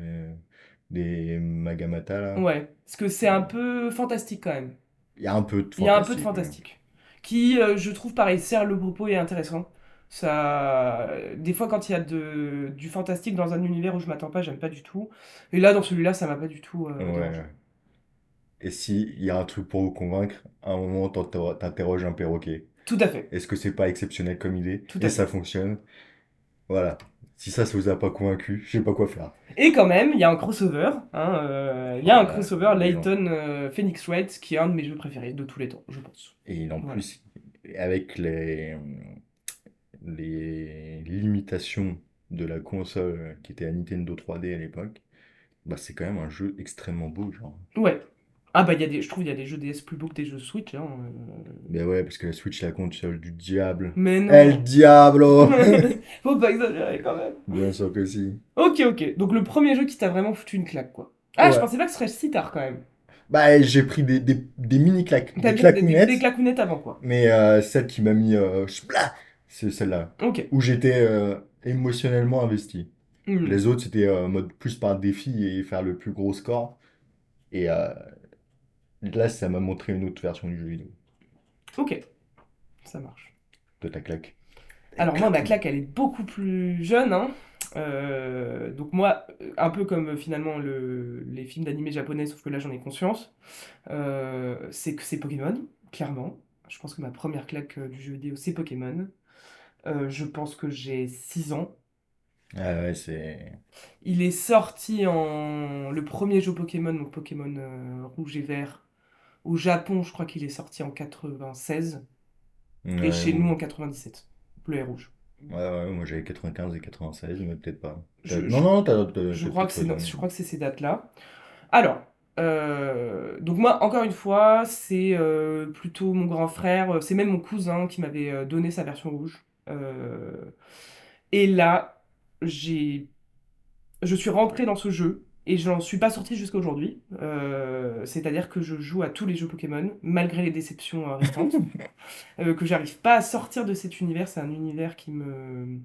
des Magamata, là. Ouais, parce que c'est un peu fantastique quand même. Il y a un peu de Il y a un peu de fantastique. fantastique. Qui, euh, je trouve, pareil, sert le propos et est intéressant. Ça... Des fois, quand il y a de... du fantastique dans un univers où je m'attends pas, j'aime pas du tout. Et là, dans celui-là, ça m'a pas du tout euh, Ouais. Et si il y a un truc pour vous convaincre, à un moment, t'inter- t'interroges un perroquet. Tout à fait. Est-ce que c'est pas exceptionnel comme idée? Tout Et à ça fait. fonctionne. Voilà. Si ça, ça vous a pas convaincu, je sais pas quoi faire. Et quand même, il y a un crossover. hein, euh, Il y a un crossover. Layton euh, Phoenix Wright, qui est un de mes jeux préférés de tous les temps, je pense. Et en Voilà. plus, avec les, les limitations de la console qui était la Nintendo 3D à l'époque, bah c'est quand même un jeu extrêmement beau, genre. Ouais. Ah bah, il y a des... je trouve qu'il y a des jeux DS plus beaux que des jeux Switch. Hein. Mais ouais, parce que la Switch, la console du diable. Mais El non Diablo! Faut pas exagérer quand même. Bien sûr que si. Ok, ok. Donc le premier jeu qui t'a vraiment foutu une claque, quoi. Ah, je Ouais. pensais pas que ce serait si tard quand même. Bah, j'ai pris des, des, des mini claques, des mis des, des, claquounettes, claquounettes avant, quoi. mais euh, celle qui m'a mis euh, c'est celle-là, Ok. où j'étais euh, émotionnellement investi. Hmm. Les autres, c'était en mode plus par défi et faire le plus gros score. Et là, ça m'a montré une autre version du jeu vidéo. Ok. Ça marche. De ta claque. Alors moi, ma claque, elle est beaucoup plus jeune, hein. Euh, donc moi, un peu comme euh, finalement le- les films d'animé japonais, sauf que là j'en ai conscience, euh, c'est que c'est Pokémon, clairement. Je pense que ma première claque du jeu vidéo, c'est Pokémon. Euh, je pense que j'ai 6 ans. Ah ouais, c'est. Il est sorti en... Le premier jeu Pokémon, donc Pokémon rouge et vert, au Japon, je crois qu'il est sorti en 96, et chez ouais. nous en 97, bleu et rouge. Ouais, ouais, moi j'avais 95 et 96, mais peut-être pas. Je- T'as- je- Non, non, Je crois que c'est dans- raison. je crois que c'est ces dates-là. Alors, euh, donc moi, encore une fois, c'est euh, plutôt mon grand frère, euh, c'est même mon cousin qui m'avait donné sa version rouge. Euh, et là, j'ai, je suis rentré dans ce jeu et je n'en suis pas sorti jusqu'à aujourd'hui. Euh, c'est-à-dire que je joue à tous les jeux Pokémon, malgré les déceptions euh, récentes, euh, que j'arrive pas à sortir de cet univers. C'est un univers qui me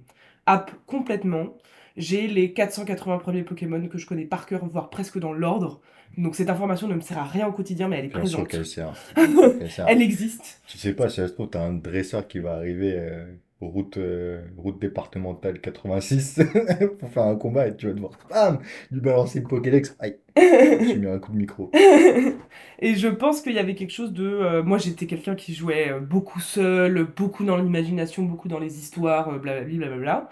happe complètement. J'ai les 480 premiers Pokémon que je connais par cœur, voire presque dans l'ordre. Donc cette information ne me sert à rien au quotidien, mais elle est Bien sûr présente. qu'elle sert. Elle sert. Elle existe. Tu sais pas, si ça se trouve, t'as un dresseur qui va arriver euh, route, euh, route départementale 86 pour faire un combat et tu vas devoir, bam, lui balancer le Pokédex. Aïe, j'ai mis un coup de micro. Et je pense qu'il y avait quelque chose de... euh, moi, j'étais quelqu'un qui jouait euh, beaucoup seul, beaucoup dans l'imagination, beaucoup dans les histoires, blablabla.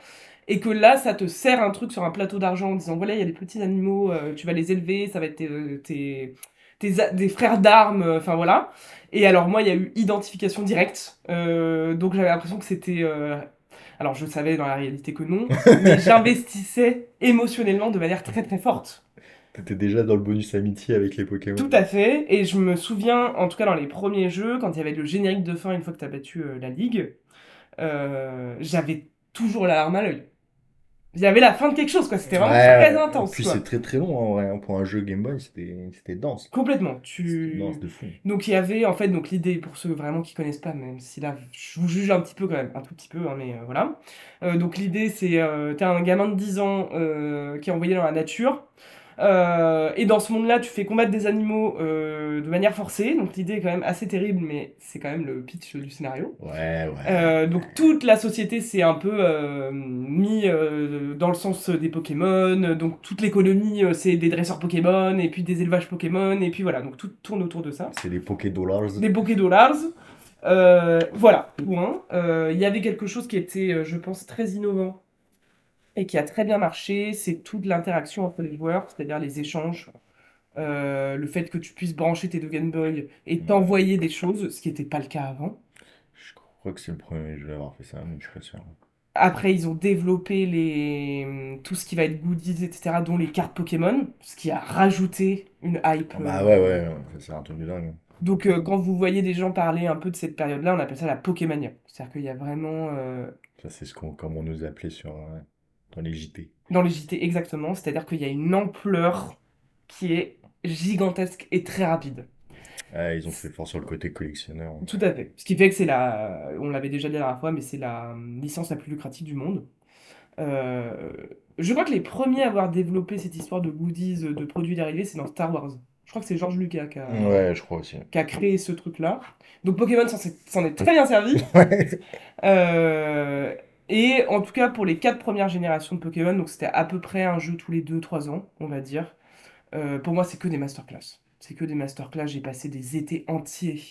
Et que là, ça te sert un truc sur un plateau d'argent en disant, voilà, il y a des petits animaux, tu vas les élever, ça va être tes, des frères d'armes, euh, enfin voilà. Et alors moi, il y a eu identification directe. Euh, donc j'avais l'impression que c'était... euh, Alors je savais dans la réalité que non, mais j'investissais émotionnellement de manière très très forte. T'étais déjà dans le bonus amitié avec les Pokémon. Tout à fait, et je me souviens, en tout cas dans les premiers jeux, quand il y avait le générique de fin une fois que t'as battu la ligue, j'avais toujours la larme à l'œil. Il y avait la fin de quelque chose, quoi. C'était vraiment Ouais, très intense, Puis quoi. c'est très très long en vrai. Pour un jeu Game Boy, c'était dense. Complètement. Tu... dense de fou. Donc il y avait en fait donc l'idée pour ceux vraiment qui connaissent pas, même si là je vous juge un petit peu quand même, un tout petit peu, hein, mais euh, voilà. Euh, donc l'idée c'est euh, t'es un gamin de 10 ans euh, qui est envoyé dans la nature. Euh, et dans ce monde-là, tu fais combattre des animaux euh, de manière forcée. Donc l'idée est quand même assez terrible, mais c'est quand même le pitch du scénario. Ouais, ouais. Euh, donc toute la société s'est un peu mis dans le sens des Pokémon. Donc toute l'économie c'est des dresseurs Pokémon et puis des élevages Pokémon et puis voilà. Donc tout tourne autour de ça C'est des Poké Dollars. des Poké Dollars. Euh, voilà, point. Il y avait quelque chose qui était, je pense, très innovant et qui a très bien marché, c'est toute l'interaction entre les joueurs, c'est-à-dire les échanges, euh, le fait que tu puisses brancher tes deux Game Boy et t'envoyer des choses, ce qui n'était pas le cas avant. Je crois que c'est le premier jeu à avoir fait ça, mais je suis pas sûr. Après, ils ont développé les... tout ce qui va être goodies, etc., dont les cartes Pokémon, ce qui a rajouté une hype. Ah bah euh, ouais, ouais, ça c'est un truc de dingue. Donc, euh, quand vous voyez des gens parler un peu de cette période-là, on appelle ça la Pokémania. C'est-à-dire qu'il y a vraiment, euh, Ça c'est ce qu'on, comme on nous appelait sur, dans les JT. dans les JT exactement, c'est-à-dire qu'il y a une ampleur qui est gigantesque et très rapide. Ah, ils ont fait fort sur le côté collectionneur. Tout à fait. Ce qui fait que c'est la, on l'avait déjà dit la dernière fois, mais c'est la licence la plus lucrative du monde. Euh, je crois que les premiers à avoir développé cette histoire de goodies, de produits dérivés, c'est dans Star Wars. Je crois que c'est George Lucas qui a, Ouais, je crois aussi. qui a créé ce truc-là. Donc Pokémon s'en est très bien servi. Ouais. Euh, et en tout cas, pour les quatre premières générations de Pokémon, donc c'était à peu près un jeu tous les 2-3 ans, on va dire. Euh, pour moi, c'est que des masterclass. C'est que des masterclass. J'ai passé des étés entiers.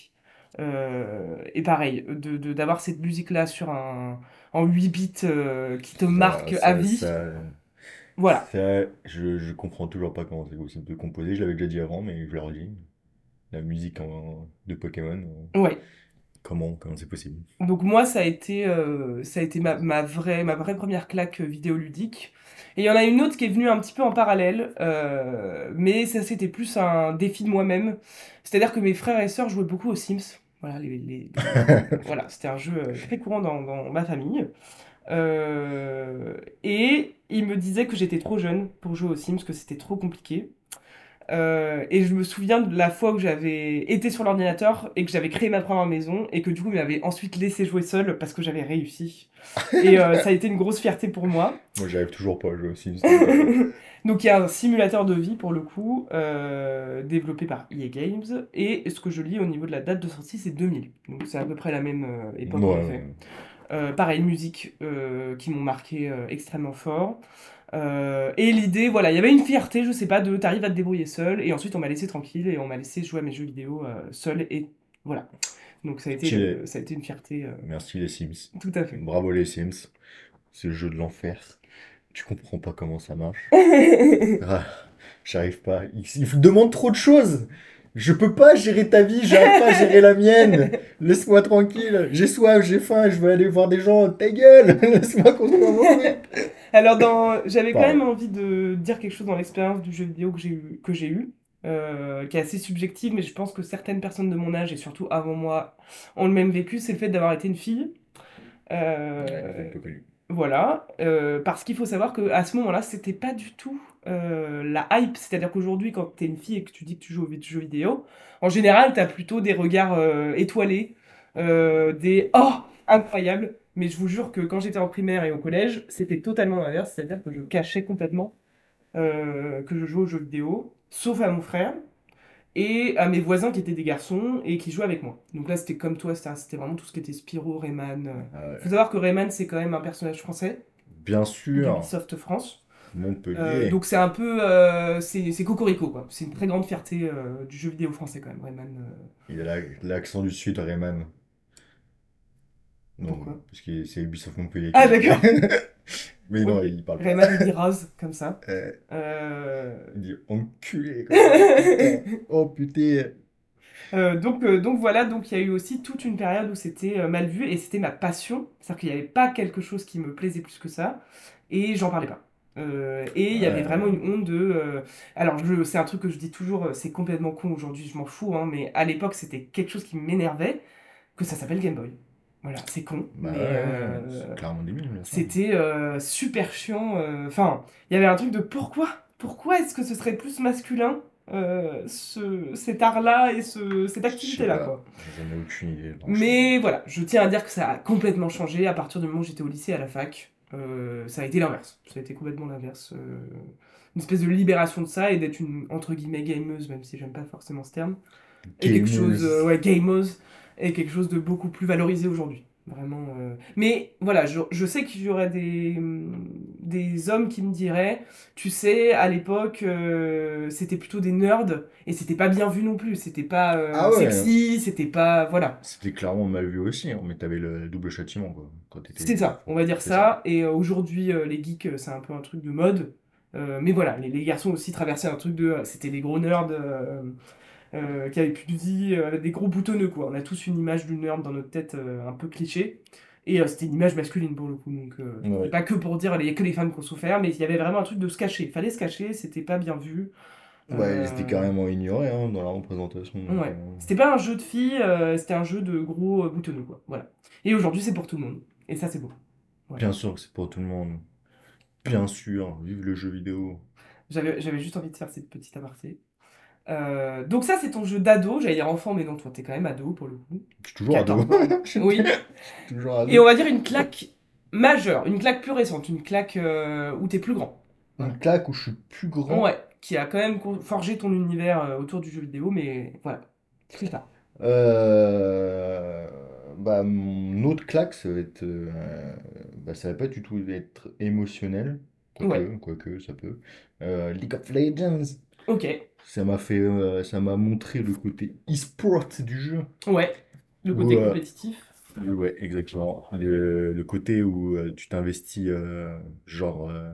Euh, et pareil, de, de- d'avoir cette musique-là sur un, en 8 bits euh, qui te marque Ça- à vie. ça- Voilà. ça, je, je comprends toujours pas comment c'est possible de composer. Je l'avais déjà dit avant, mais je le redis. La musique en- de Pokémon, Ouais. Comment, comment c'est possible? Donc moi, ça a été, euh, ça a été ma, ma vraie, ma vraie première claque vidéoludique. Et il y en a une autre qui est venue un petit peu en parallèle, euh, mais ça c'était plus un défi de moi-même. C'est-à-dire que mes frères et sœurs jouaient beaucoup aux Sims. Voilà, les, voilà, c'était un jeu euh, très courant dans, dans ma famille. Euh, et ils me disaient que j'étais trop jeune pour jouer aux Sims, que c'était trop compliqué. Euh, et je me souviens de la fois où j'avais été sur l'ordinateur et que j'avais créé ma première maison et que du coup, ils m'avaient ensuite laissé jouer seul parce que j'avais réussi. Et euh, ça a été une grosse fierté pour moi. Moi, j'arrive toujours pas à jouer aussi. Donc, il y a un simulateur de vie pour le coup, euh, développé par EA Games. Et ce que je lis au niveau de la date de sortie, c'est 2000. Donc, c'est à peu près la même époque Ouais, pareil, musique qui m'ont marqué extrêmement fort. Euh, et l'idée, voilà, il y avait une fierté, je sais pas, de t'arrives à te débrouiller seul. Et ensuite, on m'a laissé tranquille et on m'a laissé jouer à mes jeux vidéo euh, seul. Et voilà. Donc ça a été, euh, ça a été une fierté, euh, Merci les Sims. tout à fait. Bravo les Sims. C'est le jeu de l'enfer. Tu comprends pas comment ça marche. Ah, j'arrive pas. Il, il demande trop de choses. Je peux pas gérer ta vie, j'arrive pas à gérer la mienne. Laisse-moi tranquille. J'ai soif, j'ai faim, je veux aller voir des gens. Ta gueule, laisse-moi construire mon truc. Alors, dans... j'avais quand même envie de dire quelque chose dans l'expérience du jeu vidéo que j'ai eu, que j'ai eu euh, qui est assez subjective, mais je pense que certaines personnes de mon âge, et surtout avant moi, ont le même vécu, c'est le fait d'avoir été une fille. Euh, Ouais, un peu connu. Voilà, euh, parce qu'il faut savoir qu'à ce moment-là, c'était pas du tout euh, la hype. C'est-à-dire qu'aujourd'hui, quand t'es une fille et que tu dis que tu joues aux jeux vidéo, en général, t'as plutôt des regards étoilés, des Oh, incroyable. Mais je vous jure que quand j'étais en primaire et au collège, c'était totalement l'inverse. C'est-à-dire que je cachais complètement euh, que je jouais aux jeux vidéo, sauf à mon frère et à mes voisins qui étaient des garçons et qui jouaient avec moi. Donc là, c'était comme toi, c'était vraiment tout ce qui était Spyro, Rayman. euh, Ah ouais. faut savoir que Rayman, c'est quand même un personnage français, Bien sûr, d'Ubisoft France. Montpellier. Euh, donc c'est un peu... euh, c'est Cocorico, quoi. C'est une très grande fierté du jeu vidéo français, quand même, Rayman. Il a la- l'accent du sud, Rayman. Non, Pourquoi parce que c'est Ubisoft Montpellier. Ah, d'accord. Mais non, il parle pas. Rayman, il dit rose, comme ça. Euh, Euh, il dit enculé. quoi. Putain. Oh putain. euh, donc, euh, donc voilà, donc il y a eu aussi toute une période où c'était mal vu et c'était ma passion. C'est-à-dire qu'il n'y avait pas quelque chose qui me plaisait plus que ça et j'en parlais pas. Euh, et il y avait vraiment une honte de. euh, Alors, c'est un truc que je dis toujours, c'est complètement con aujourd'hui, je m'en fous, hein, mais à l'époque c'était quelque chose qui m'énervait, que ça s'appelle Game Boy. Voilà, c'est con, Bah euh, clairement débile. c'était euh, super chiant. euh, Enfin, il y avait un truc de pourquoi? Pourquoi est-ce que ce serait plus masculin ce, cet art-là et ce, cette activité-là, quoi? J'en ai aucune idée. Mais voilà, je tiens à dire que ça a complètement changé à partir du moment où j'étais au lycée à la fac. Ça a été l'inverse. Ça a été complètement l'inverse. une espèce de libération de ça et d'être une entre guillemets gameuse, même si j'aime pas forcément ce terme. Et quelque chose, euh, ouais, gameuse, et quelque chose de beaucoup plus valorisé aujourd'hui. Vraiment. euh. Mais voilà, je, je sais qu'il y aurait des, des hommes qui me diraient, tu sais, à l'époque, euh, c'était plutôt des nerds et c'était pas bien vu non plus. C'était pas euh, Ah ouais. sexy, c'était pas. Voilà. C'était clairement mal vu aussi, hein, mais t'avais le double châtiment, quoi. Quand t'étais- C'était ça, on va dire ça. Et euh, aujourd'hui, les geeks, c'est un peu un truc de mode. Mais voilà, les, les garçons aussi traversaient un truc de. C'était des gros nerds euh, qui avaient plus de vie, euh, avec des gros boutonneux, quoi. On a tous une image du nerd dans notre tête euh, un peu cliché. Et c'était une image masculine pour le coup. Donc, Ouais. pas que pour dire il y a que les femmes qui ont souffert, mais il y avait vraiment un truc de se cacher. Il fallait se cacher, c'était pas bien vu. Ouais, c'était carrément ignoré hein, dans la représentation. Ouais. C'était pas un jeu de filles, c'était un jeu de gros boutonneux, quoi. Voilà. Et aujourd'hui, c'est pour tout le monde. Et ça, c'est beau. Bien sûr que c'est pour tout le monde. Bien sûr, vive le jeu vidéo. J'avais, j'avais juste envie de faire cette petite aparté. Euh, donc ça, c'est ton jeu d'ado. J'allais dire enfant, mais non, toi, t'es quand même ado pour le coup. Je suis toujours ado. 14 ans. Je suis Oui. toujours ado. Et on va dire une claque majeure, une claque plus récente, une claque euh, où t'es plus grand. Une claque où je suis plus grand. Ouais, qui a quand même forgé ton univers euh, autour du jeu vidéo, mais voilà. C'est ça. Euh, bah, mon autre claque, ça va être. euh, bah, ça va pas du tout être émotionnel. Quoique, Ouais. quoique, ça peut. League of Legends. Ok, Ça m'a fait, euh, ça m'a montré le côté e-sport du jeu. ouais. Le côté compétitif. Ouais, exactement. Le, le côté où euh, tu t'investis euh, genre euh,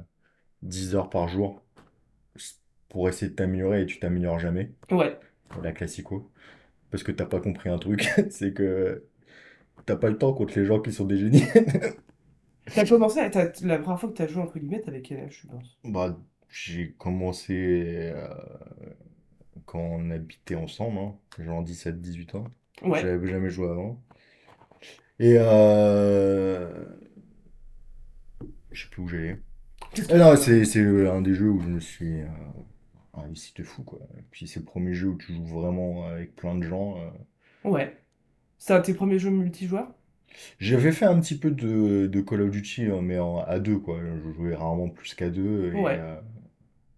10 heures par jour pour essayer de t'améliorer et tu t'améliores jamais. Ouais. La classico. Parce que t'as pas compris un truc, c'est que t'as pas le temps contre les gens qui sont des génies. T'as commencé, à- t'as- la première fois que t'as joué entre guillemets, t'avais quel âge, je pense? Bah, j'ai commencé euh, quand on habitait ensemble, hein, genre 17-18 ans. Ouais. J'avais jamais joué avant. Et euh... je sais plus où j'allais. Ah non, c'est c'est un des jeux où je me suis euh, investi de fou, quoi. Et puis c'est le premier jeu où tu joues vraiment avec plein de gens. euh. Ouais. C'est un de tes premiers jeux multijoueurs? J'avais fait un petit peu de, de Call of Duty, hein, mais en, à deux, quoi. Je jouais rarement plus qu'à deux. Et, Ouais.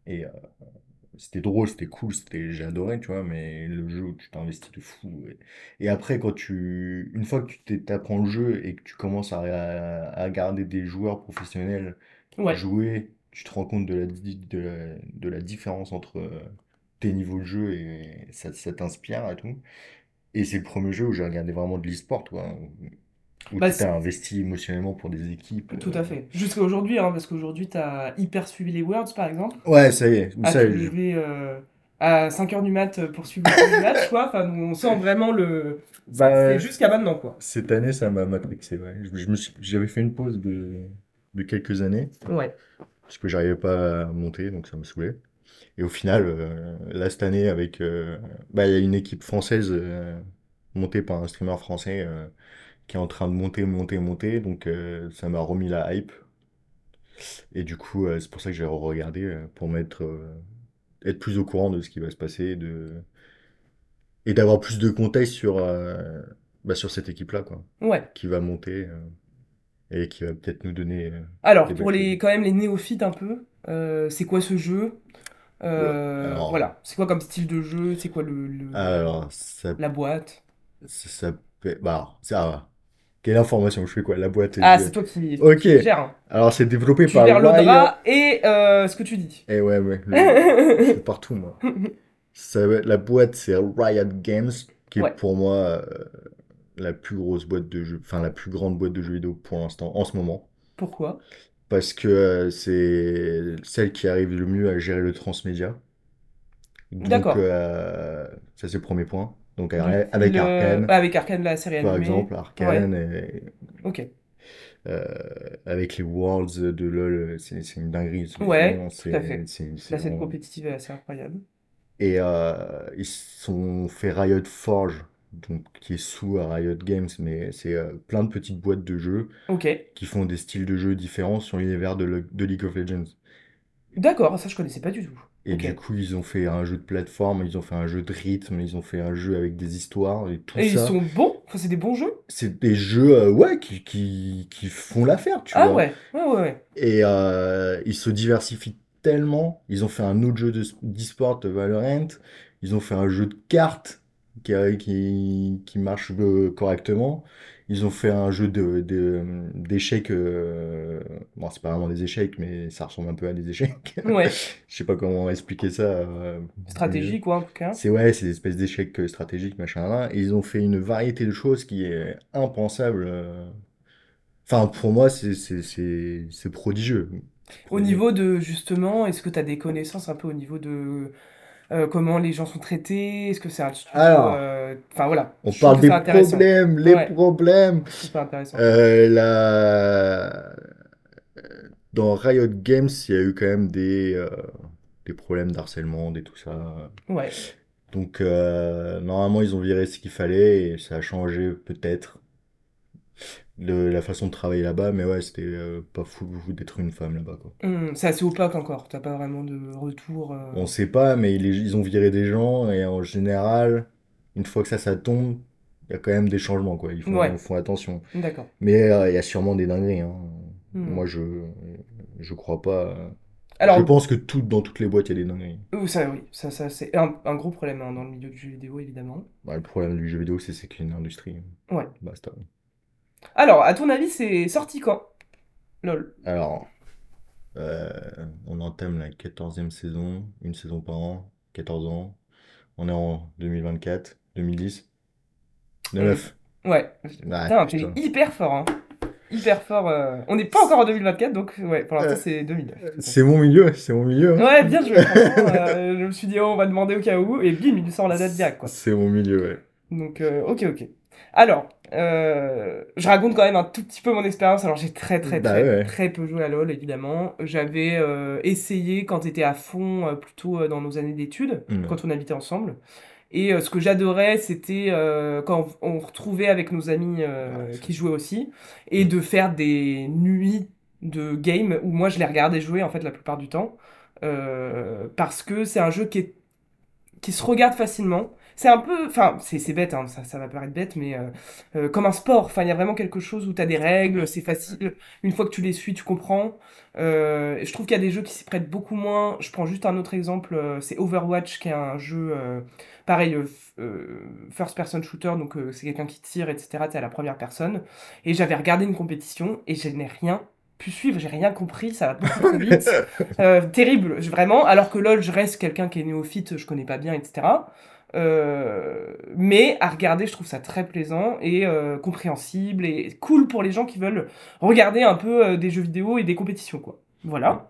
Et euh, c'était drôle, c'était cool, c'était, j'ai adoré, tu vois, mais le jeu où tu t'investis de fou. Et, et après, quand tu, une fois que tu t'apprends le jeu et que tu commences à, à, à regarder des joueurs professionnels Ouais. jouer, tu te rends compte de la, de la, de la différence entre euh, tes niveaux de jeu et ça, ça t'inspire et tout. Et c'est le premier jeu où j'ai regardé vraiment de l'e-sport, quoi. Où Bah, tu investi émotionnellement pour des équipes. Tout euh. à fait. Jusqu'à aujourd'hui, hein, parce qu'aujourd'hui, t'as hyper suivi les Worlds, par exemple. Ouais, ça y est. Ah, Ça, tu je- euh, à 5h du mat pour suivre le match, quoi. Enfin, on sent vraiment le... Bah, C'est jusqu'à maintenant, quoi. cette année, ça m'a matrixé, ouais. Je, je j'avais fait une pause de, de quelques années Ouais. parce que j'arrivais pas à monter, donc ça me saoulait. Et au final, euh, là, cette année, avec, euh, bah, il y a une équipe française montée par un streamer français qui est en train de monter, monter, monter, donc euh, ça m'a remis la hype. Et du coup, euh, c'est pour ça que j'ai regardé euh, pour euh, être plus au courant de ce qui va se passer, de et d'avoir plus de contexte sur, bah, sur cette équipe-là, quoi, Ouais. qui va monter et qui va peut-être nous donner. Alors, pour les, quand même les néophytes un peu, c'est quoi ce jeu? Euh, alors- voilà. C'est quoi comme style de jeu? C'est quoi le, le- Alors, ça, la boîte? ça, s'appelle- bah, ça. Quelle information? Je fais quoi? La boîte. Ah, je- c'est toi qui, Ok. qui gères. hein. Alors, c'est développé Tu par gères le drap et euh, ce que tu dis. Eh ouais, ouais. le- suis partout, moi. Ça la boîte, c'est Riot Games, qui est pour moi euh, la plus grosse boîte de jeux, enfin la plus grande boîte de jeux vidéo pour l'instant, en ce moment. Pourquoi? Parce que euh, c'est celle qui arrive le mieux à gérer le transmédia. Donc, D'accord. ça, c'est le premier point. Donc, avec le- Arcane, Ah, avec Arcane, la série par animée. exemple, Arcane, et, Ok. euh, avec les Worlds de LoL, c'est une dinguerie. Ouais, vraiment- tout à fait. La scène compétitive est assez incroyable. Et euh, ils sont fait Riot Forge, donc qui est sous à Riot Games, mais c'est euh, plein de petites boîtes de jeux Ok. qui font des styles de jeux différents sur l'univers de, le- de League of Legends. D'accord, ça je connaissais pas du tout. Et du coup, ils ont fait un jeu de plateforme, ils ont fait un jeu de rythme, ils ont fait un jeu avec des histoires et tout Et ils ça. sont bons? Enfin, c'est des bons jeux? C'est des jeux, euh, ouais, qui, qui, qui font l'affaire, tu Ah vois. ouais, ouais, ouais, ouais. Et euh, ils se diversifient tellement. Ils ont fait un autre jeu de- d'e-sport, Valorant. Ils ont fait un jeu de cartes qui, qui, qui marche euh, correctement. Ils ont fait un jeu de, de- d'échecs. euh, Bon, c'est pas vraiment des échecs, mais ça ressemble un peu à des échecs. Ouais, Je sais pas comment expliquer ça. euh, stratégie quoi en tout cas. C'est ouais, c'est des espèces d'échecs euh, stratégiques, machin là. Et ils ont fait une variété de choses qui est impensable. euh. Enfin, pour moi, c'est prodigieux. Au niveau de justement, est-ce que tu as des connaissances un peu au niveau de euh, comment les gens sont traités? Est-ce que c'est un Alors, euh, Enfin voilà, on parle des problèmes, les Ouais, problèmes. ça intéressant. Euh, la... Dans Riot Games, il y a eu quand même des, des problèmes d'harcèlement, des tout ça. Ouais. Donc, normalement, ils ont viré ce qu'il fallait et ça a changé peut-être le- la façon de travailler là-bas. Mais ouais, c'était euh, pas fou d'être une femme là-bas, quoi. Hum, c'est assez opaque encore. T'as pas vraiment de retour. euh, On sait pas, mais ils, ils ont viré des gens et en général, une fois que ça, ça tombe, il y a quand même des changements, quoi. Ils font, Ouais, font attention. d'accord. Mais euh, il y a sûrement des dingueries, hein. Hum. Moi, je, je crois pas. Je Alors, pense que tout, dans toutes les boîtes, il y a des dingueries. ça, oui, ça, ça c'est un, un gros problème hein, dans le milieu du jeu vidéo, évidemment. Bah, le problème du jeu vidéo, c'est c'est qu'il y a une industrie. Ouais. Basta. Alors, à ton avis, c'est sorti quand? Lol. Alors, euh, on entame la 14e saison, une saison par an, 14 ans. On est en 2024, 2010, On- 9. Ouais. Ah, Putain, t'es putain. hyper fort, hein. Hyper fort. euh. On n'est pas encore en 2024, donc ouais, pour l'instant, Euh, c'est 2009. tout à fait. C'est mon milieu, c'est mon milieu. hein. Ouais, bien joué, franchement. euh, je me suis dit, oh, on va demander au cas où, et bim, il sort la date direct, quoi. C'est mon milieu, ouais. Donc, euh, ok, ok. Alors, euh, je raconte quand même un tout petit peu mon expérience. Alors, j'ai très, très, Bah très, ouais. très peu joué à LoL, évidemment. J'avais euh, essayé quand t'étais à fond, euh, plutôt dans nos années d'études, Mm. quand on habitait ensemble. Et ce que j'adorais, c'était quand on retrouvait avec nos amis Ouais, ça- qui jouaient aussi, et de faire des nuits de game où moi je les regardais jouer en fait la plupart du temps. Parce que c'est un jeu qui est qui se regarde facilement. C'est un peu, enfin, c'est bête, hein, ça, ça va paraître bête, mais euh, euh, comme un sport. Enfin, il y a vraiment quelque chose où tu as des règles, c'est facile. Une fois que tu les suis, tu comprends. Euh, je trouve qu'il y a des jeux qui s'y prêtent beaucoup moins. Je prends juste un autre exemple, c'est Overwatch, qui est un jeu, pareil, first person shooter, donc c'est quelqu'un qui tire, etc. Tu à la première personne. Et j'avais regardé une compétition et je n'ai rien pu suivre, j'ai rien compris, ça va beaucoup trop vite. Euh, terrible, vraiment. Alors que LoL, je reste quelqu'un qui est néophyte, je connais pas bien, etc. Euh, mais à regarder, je trouve ça très plaisant et euh, compréhensible et cool pour les gens qui veulent regarder un peu euh, des jeux vidéo et des compétitions, quoi. Voilà.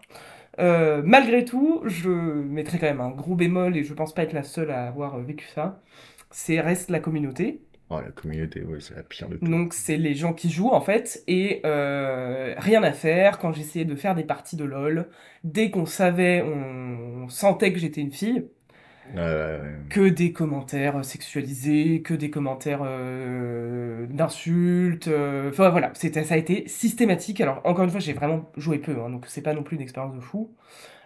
Euh, malgré tout, je mettrai quand même un gros bémol et je pense pas être la seule à avoir vécu ça. C'est reste la communauté. Oh, la communauté, ouais, c'est la pire de tout. Donc c'est les gens qui jouent en fait et euh, rien à faire quand j'essayais de faire des parties de LoL. Dès qu'on savait, on, on sentait que j'étais une fille, Que des commentaires sexualisés, que des commentaires euh, d'insultes. euh, Enfin voilà, c'était ça a été systématique. Alors encore une fois, j'ai vraiment joué peu, hein, donc c'est pas non plus une expérience de fou.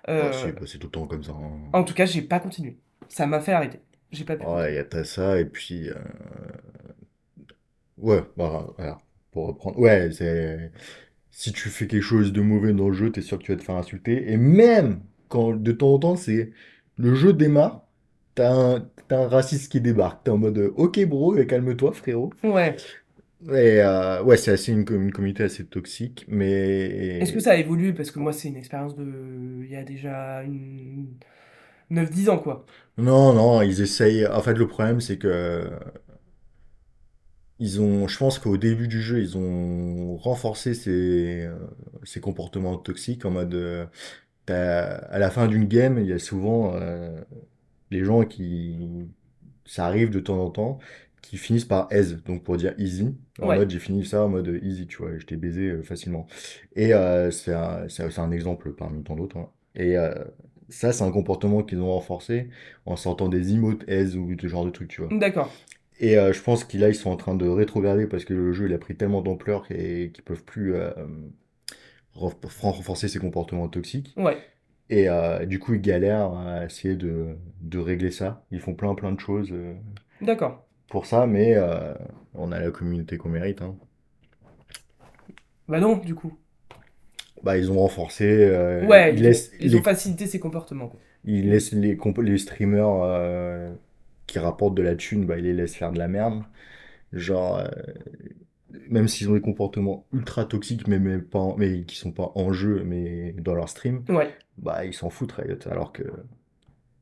Euh, Oh, c'est bah, c'est tout le temps comme ça. hein. en tout cas, j'ai pas continué. Ça m'a fait arrêter. J'ai pas pu. Ouais, il y a t'as ça, et puis. euh, Ouais, bah, voilà. Pour reprendre. Ouais, c'est. Si tu fais quelque chose de mauvais dans le jeu, t'es sûr que tu vas te faire insulter. Et même quand de temps en temps, c'est. Le jeu démarre, t'as un... t'as un raciste qui débarque. T'es en mode Ok, bro, euh, calme-toi, frérot. Ouais. Et euh, ouais, c'est assez une, une communauté assez toxique, mais. Est-ce que ça a évolué? Parce que moi, c'est une expérience de. Il y a déjà une... 9-10 ans, quoi. Non, non, ils essayent. En fait, le problème, c'est que. Ils ont, je pense qu'au début du jeu, ils ont renforcé ces, euh, ces comportements toxiques en mode, euh, t'as- à la fin d'une game, il y a souvent euh, des gens qui, ça arrive de temps en temps, qui finissent par aise, donc pour dire easy, en Ouais. mode j'ai fini ça en mode easy, tu vois, je t'ai baisé euh, facilement. Et euh, c'est un, un exemple parmi tant d'autres. hein. Et euh, ça, c'est un comportement qu'ils ont renforcé en sortant des emotes aise ou ce genre de trucs, tu vois. D'accord. Et euh, je pense qu'ils là, ils sont en train de rétrograder parce que le jeu, il a pris tellement d'ampleur qu'ils peuvent plus euh, renf- renforcer ces comportements toxiques. Ouais. Et euh, du coup, ils galèrent à essayer de, de régler ça. Ils font plein plein de choses euh, D'accord. pour ça, mais euh, on a la communauté qu'on mérite. hein. Bah non, du coup. Bah, ils ont renforcé, euh, Ouais, ils ils ont, laissent ils les, ont facilité ces comportements, quoi. ils laissent les, comp- les streamers euh, qui rapportent de la thune, bah, ils les laissent faire de la merde. Genre, euh, même s'ils ont des comportements ultra toxiques, mais, mais, pas en- mais qui sont pas en jeu, mais dans leur stream, Ouais. Bah ils s'en foutent Riot. Alors que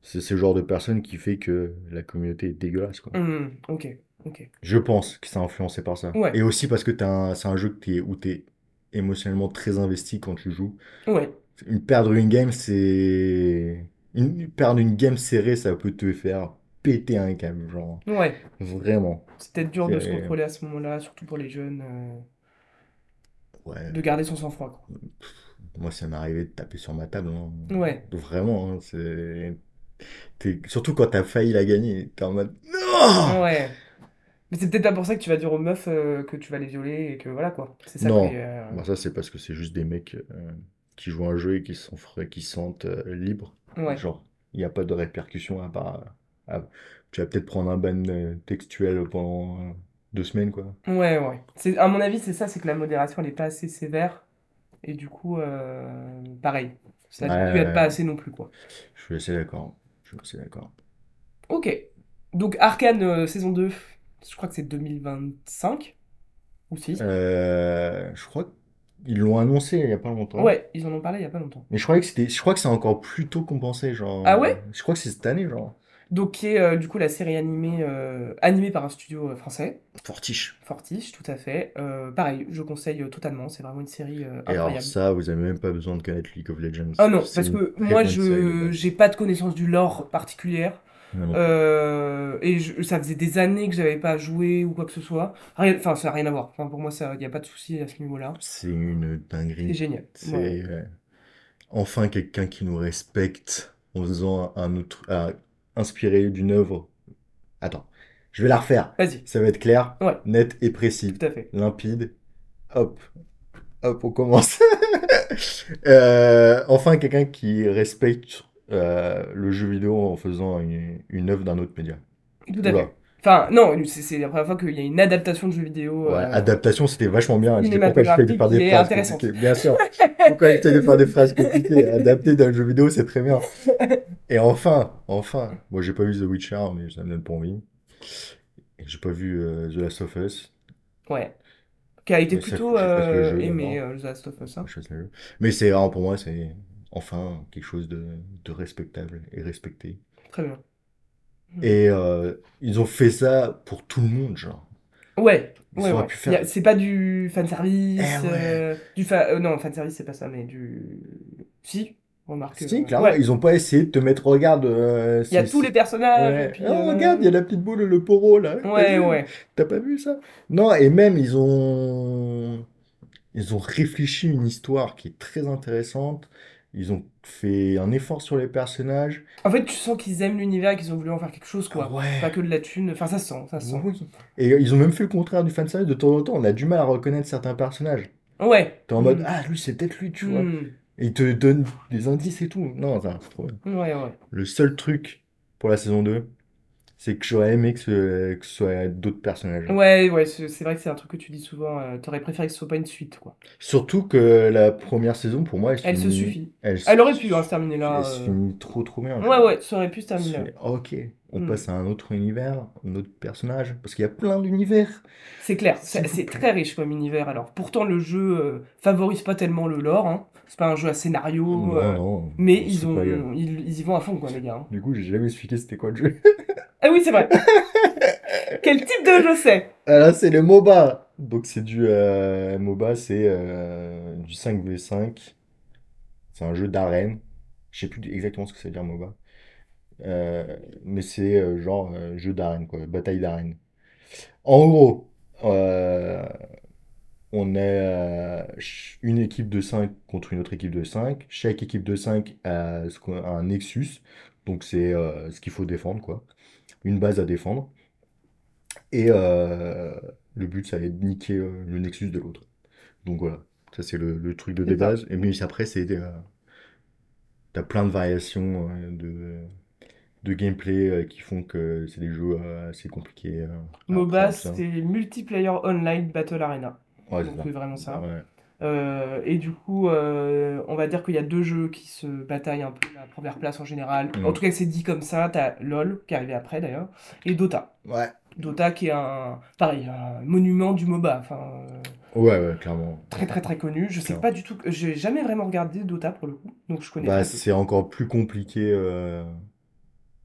c'est ce genre de personne qui fait que la communauté est dégueulasse, quoi. Hmm, ok. Ok. Je pense que c'est influencé par ça. Ouais. Et aussi parce que c'est un jeu que t'es, où t'es émotionnellement très investi quand tu joues. Ouais. Une perdre une game, c'est... Une, perdre une game serrée, ça peut te faire péter un câble, genre. Ouais. Vraiment. C'est peut-être dur de se contrôler à ce moment-là, surtout pour les jeunes, euh, Ouais. de garder son sang-froid, quoi. Moi, ça m'est arrivé de taper sur ma table. hein. Ouais. Vraiment, hein, c'est... Surtout quand t'as failli la gagner, t'es en mode... Non! Ouais. Mais c'est peut-être pas pour ça que tu vas dire aux meufs euh, que tu vas les violer et que voilà quoi. C'est ça Non. euh, Bah, ça, c'est parce que c'est juste des mecs euh, qui jouent un jeu et qui se sont frais- qui se sentent libres. Ouais. Genre, il n'y a pas de répercussions à part... à- Tu vas peut-être prendre un ban textuel pendant deux semaines, quoi. Ouais, ouais. À mon avis, c'est ça, c'est que la modération, elle est pas assez sévère. Et du coup, euh, pareil. Ça Ouais, lui aide pas assez non plus, quoi. Je suis assez d'accord. Je suis assez d'accord. Ok. Donc, Arcane euh, saison 2, je crois que c'est 2025. Ou si. Euh, je crois qu'ils l'ont annoncé il n'y a pas longtemps. Ouais, ils en ont parlé il y a pas longtemps. Mais je croyais que c'était, je crois que c'est encore plus tôt qu'on pensait, genre. Ah ouais? Je crois que c'est cette année, genre. Donc, qui est euh, du coup la série animée, euh, animée par un studio euh, français. Fortiche. Fortiche, tout à fait. Pareil, je conseille totalement. C'est vraiment une série Et alors ça, vous avez même pas besoin de connaître League of Legends. Ah non, C'est parce que moi, je j'ai pas de connaissance du lore particulière. Euh, et je- ça faisait des années que j'avais pas joué ou quoi que ce soit. Rien, enfin, ça n'a rien à voir. Enfin, pour moi, il n'y a pas de souci à ce niveau-là. C'est une C'est dinguerie. génial. C'est Ouais. euh, enfin quelqu'un qui nous respecte en faisant un autre, ah, inspiré d'une œuvre. Attends, je vais la refaire. Vas-y, Ça va être clair, Ouais. net et précis. tout à fait. limpide. Hop, hop, on commence. Euh, enfin, quelqu'un qui respecte euh, le jeu vidéo en faisant une, une œuvre d'un autre média. Tout à fait. Enfin, non, c'est la première fois qu'il y a une adaptation de jeu vidéo. Ouais, euh, adaptation, c'était vachement bien. Je pourquoi j'essaie de faire des phrases compliquées. Bien sûr. Pourquoi j'essaie de faire des phrases compliquées. Adapter d'un jeu vidéo, c'est très bien. Et enfin, enfin, moi j'ai pas vu The Witcher, mais ça me donne pas envie. J'ai pas vu euh, The Last of Us. Ouais. Qui a été Mais plutôt euh, jeu aimé, The Last of Us. hein. Mais c'est pour moi, c'est enfin quelque chose de, de respectable et respecté. Très bien. Et euh, ils ont fait ça pour tout le monde, genre. Ouais, ouais, ouais. faire- C'est pas du fanservice. Eh ouais. euh, du fa... euh, non, fanservice, c'est pas ça, mais du. Si, remarque. Si, euh, clairement, ils ont pas essayé de te mettre, regarde. Il y a tous les personnages. Ouais. et puis, Oh, regarde, il y a la petite boule, le poro là. Ouais, ouais. T'as pas vu ça? Non, et même ils ont ils ont réfléchi une histoire qui est très intéressante. Ils ont fait un effort sur les personnages. En fait, tu sens qu'ils aiment l'univers et qu'ils ont voulu en faire quelque chose, quoi. Ouais. Pas que de la thune. Enfin, ça se sent, ça se sent. Oui. Et ils ont même fait le contraire du fanservice. De temps en temps, on a du mal à reconnaître certains personnages. Ouais. T'es en mode, Mm. ah, lui, c'est peut-être lui, tu vois. Mm. Et ils te donnent des indices et tout. Non, ça, c'est trop bien. Ouais, ouais. Le seul truc pour la saison 2, c'est que j'aurais aimé que ce, que ce soit d'autres personnages. Ouais, ouais, c'est vrai que c'est un truc que tu dis souvent. euh, T'aurais préféré que ce soit pas une suite, quoi. Surtout que la première saison, pour moi, elle, Elle se suffit. Elle, Elle aurait pu hein, se terminer là. elle se euh. finit trop trop bien. Ouais, ouais, ça aurait pu se terminer là. ok, on Mm. passe à un autre univers, un autre personnage, parce qu'il y a plein d'univers. C'est clair, c'est très riche comme univers. Alors, pourtant, le jeu euh, favorise pas tellement le lore. Hein. C'est pas un jeu à scénario. Non, euh, non, mais ils, ont, ils y vont à fond, quoi, les gars. hein. Du coup, j'ai jamais expliqué c'était quoi le jeu. Ah oui, c'est vrai. Quel type de jeu c'est? Ah là, c'est le MOBA. Donc, c'est du euh, MOBA, c'est euh, du 5v5. C'est un jeu d'arène. Je sais plus exactement ce que ça veut dire MOBA. Euh, mais c'est genre jeu d'arène, quoi, bataille d'arène. En gros, on est une équipe de 5 contre une autre équipe de 5. Chaque équipe de 5 a, un nexus. Donc, c'est ce qu'il faut défendre, quoi. Une base à défendre. Et euh, le but, ça va être de niquer euh, le nexus de l'autre. Donc voilà, ça c'est le, le truc de base. Et mais après, c'est euh, t'as plein de variations de, de gameplay qui font que c'est des jeux assez compliqués. MOBA, c'est Multiplayer Online Battle Arena. Ouais, c'est Donc, ça. c'est vraiment ça. Ouais. Euh, et du coup, euh, on va dire qu'il y a deux jeux qui se bataillent un peu la première place en général. Mm. En tout cas, c'est dit comme ça. T'as LoL, qui est arrivé après d'ailleurs, et Dota. Ouais. Dota qui est un, pareil, un monument du MOBA. Enfin, euh, Ouais, ouais, clairement. très très très connu. Je sais pas du tout. J'ai jamais vraiment regardé Dota pour le coup, donc je connais Bah, c'est encore plus compliqué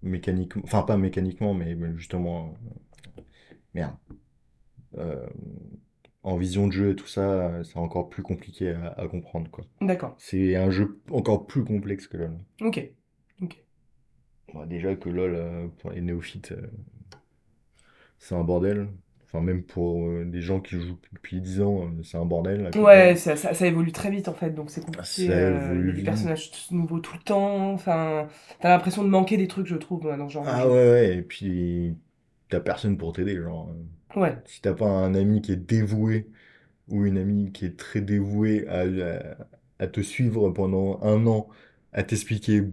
mécaniquement. Enfin, pas mécaniquement, mais justement. euh, Merde. En vision de jeu et tout ça, euh, c'est encore plus compliqué à, à comprendre, quoi. D'accord. C'est un jeu encore plus complexe que LoL. Ok. Ok. Déjà que LoL, euh, pour les néophytes, euh, c'est un bordel. Enfin, même pour euh, des gens qui jouent depuis 10 ans, c'est un bordel. Ouais, ça, ça, ça évolue très vite en fait, donc c'est compliqué. Ça euh, il y a évolue des personnages nouveaux tout le temps. Enfin, t'as l'impression de manquer des trucs, je trouve, dans ce genre de Ah jeu. ouais, ouais, et puis t'as personne pour t'aider, genre. Euh, Ouais. Si t'as pas un ami qui est dévoué ou une amie qui est très dévouée à, à- à te suivre pendant un an, à t'expliquer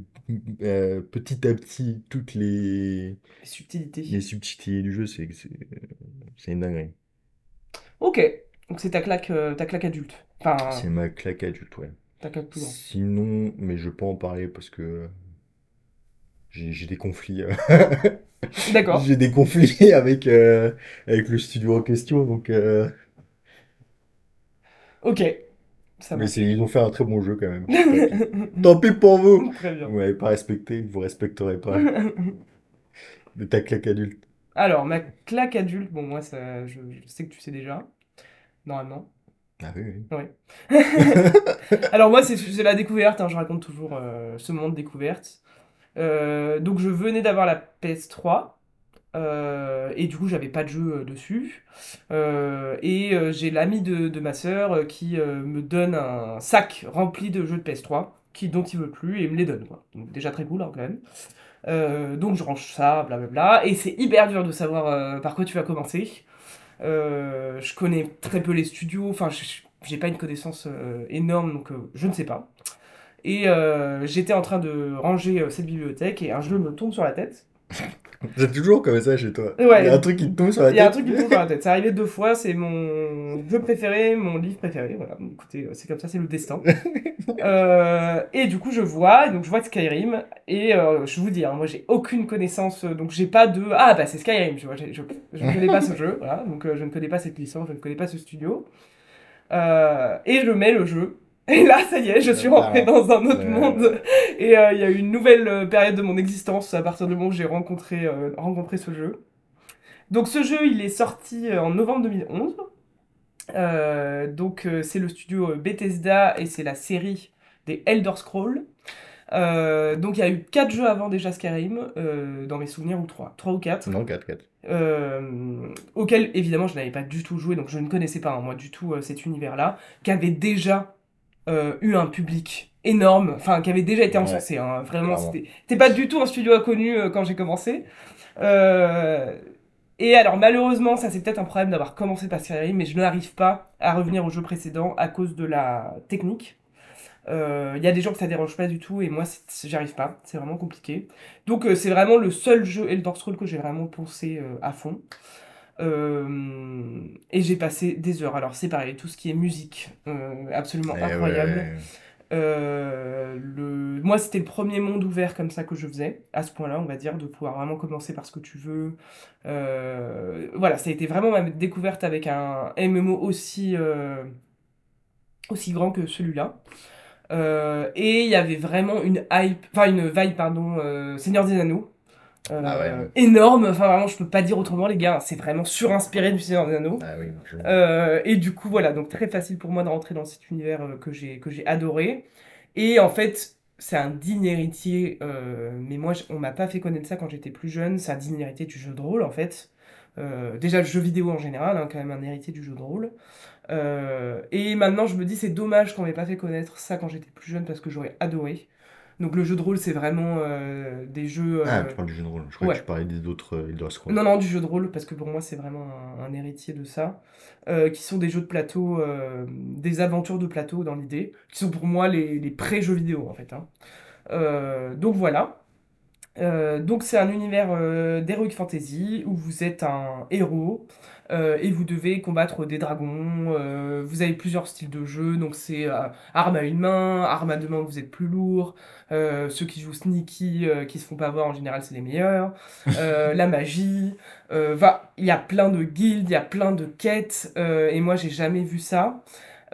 euh, petit à petit toutes les, Les subtilités. les subtilités du jeu, c'est c'est c'est une dinguerie. Ok. Donc c'est ta claque, euh, ta claque adulte. Enfin, C'est ma claque adulte, ouais. ta claque plus grande. Sinon, mais je peux en parler parce que j'ai j'ai des conflits. euh, D'accord. J'ai des conflits avec, euh, avec le studio en question, donc. euh, Ok. Ça Mais ils ont fait un très bon jeu quand même. Tant pis. Pour vous! Très bien. Vous m'avez pas respecté, vous respecterez pas de ta claque adulte. Alors, ma claque adulte, bon, moi, ça, je, je sais que tu sais déjà, normalement. Ah oui, oui. Alors, moi, c'est c'est la découverte, hein, je raconte toujours euh, ce moment de découverte. Euh, donc, je venais d'avoir la PS3. euh, et du coup, j'avais pas de jeu euh, dessus. Et j'ai l'ami de, ma sœur qui me donne un sac rempli de jeux de PS3 qui, dont il veut plus et me les donne. Donc, déjà très cool hein, quand même. Donc je range ça, blablabla. Et c'est hyper dur de savoir par quoi tu vas commencer. Je connais très peu les studios, enfin j'ai pas une connaissance énorme donc je ne sais pas. Et euh, j'étais en train de ranger euh, cette bibliothèque et un jeu me tombe sur la tête. C'est toujours comme ça chez toi. Ouais. Il y a un truc qui te tombe sur la Il y a un tête. truc qui me tombe sur la tête. C'est arrivé deux fois, c'est mon jeu préféré, mon livre préféré. Voilà, écoutez, euh, c'est comme ça, c'est le destin. Euh, et du coup, je vois, donc je vois Skyrim, et euh, je vous dis, hein, moi j'ai aucune connaissance, donc j'ai pas de ah bah c'est Skyrim, tu vois, j'ai- je, je ne connais pas ce jeu, voilà, donc euh, je ne connais pas cette licence, je ne connais pas ce studio, et je mets le jeu. Et là, ça y est, je suis rentré dans un autre Ouais. monde. Et euh, il y a eu une nouvelle euh, période de mon existence à partir du moment où j'ai rencontré, euh, rencontré ce jeu. Donc ce jeu, il est sorti euh, en novembre 2011. Euh, donc euh, c'est le studio euh, Bethesda et c'est la série des Elder Scrolls. Euh, donc il y a eu 4 jeux avant déjà Skyrim, euh, dans mes souvenirs, ou 3, 3 ou 4, Non, 4, 4. auxquels évidemment je n'avais pas du tout joué, donc je ne connaissais pas hein, moi du tout euh, cet univers-là, qui avait déjà euh, eu un public énorme, enfin qui avait déjà été Ouais, encensé, hein, vraiment, c'était pas du tout un studio inconnu euh, quand j'ai commencé. Euh, et alors malheureusement, ça c'est peut-être un problème d'avoir commencé par Skyrim, mais je n'arrive pas à revenir au jeu précédent à cause de la technique. Il y a des gens que ça dérange pas du tout et moi c'est- j'y arrive pas, c'est vraiment compliqué. Donc c'est vraiment le seul jeu Elder Scrolls que j'ai vraiment euh, à fond. Euh, et j'ai passé des heures. Alors c'est pareil, tout ce qui est musique, euh, absolument Eh incroyable. ouais. Euh, le... Moi, c'était le premier monde ouvert comme ça que je faisais, à ce point-là, on va dire, de pouvoir vraiment commencer par ce que tu veux. Voilà, ça a été vraiment ma découverte avec un MMO aussi, aussi grand que celui-là. Et il y avait vraiment une hype, enfin une vibe, pardon, Seigneur des Anneaux. Euh, Ah ouais. énorme, enfin vraiment, je peux pas dire autrement, les gars, c'est vraiment surinspiré du Seigneur des Anneaux. Ah oui, je- Euh, et du coup, voilà, donc très facile pour moi de rentrer dans cet univers euh, que j'ai que j'ai adoré. Et en fait, c'est un digne héritier, euh, mais moi, on m'a pas fait connaître ça quand j'étais plus jeune. C'est un digne héritier du jeu de rôle, en fait. Euh, déjà, le jeu vidéo en général, hein, quand même un héritier du jeu de rôle. Euh, et maintenant, je me dis, c'est dommage qu'on m'ait pas fait connaître ça quand j'étais plus jeune parce que j'aurais adoré. Donc, le jeu de rôle, c'est vraiment euh, des jeux. Ah, euh, tu parles du jeu de rôle. Je crois ouais. que tu parlais des autres euh, Elder Scrolls. non, non, du jeu de rôle, parce que pour moi, c'est vraiment un, un héritier de ça. Qui sont des jeux de plateau, des aventures de plateau dans l'idée, qui sont pour moi les, les pré-jeux vidéo, en fait. hein. Donc voilà. Donc c'est un univers d'heroic fantasy où vous êtes un héros euh, et vous devez combattre des dragons. euh, vous avez plusieurs styles de jeu, donc c'est euh, arme à une main, arme à deux mains, vous êtes plus lourd. Ceux qui jouent sneaky, qui se font pas voir en général, c'est les meilleurs. La magie, va, il y a plein de guildes, il y a plein de quêtes, et moi j'ai jamais vu ça.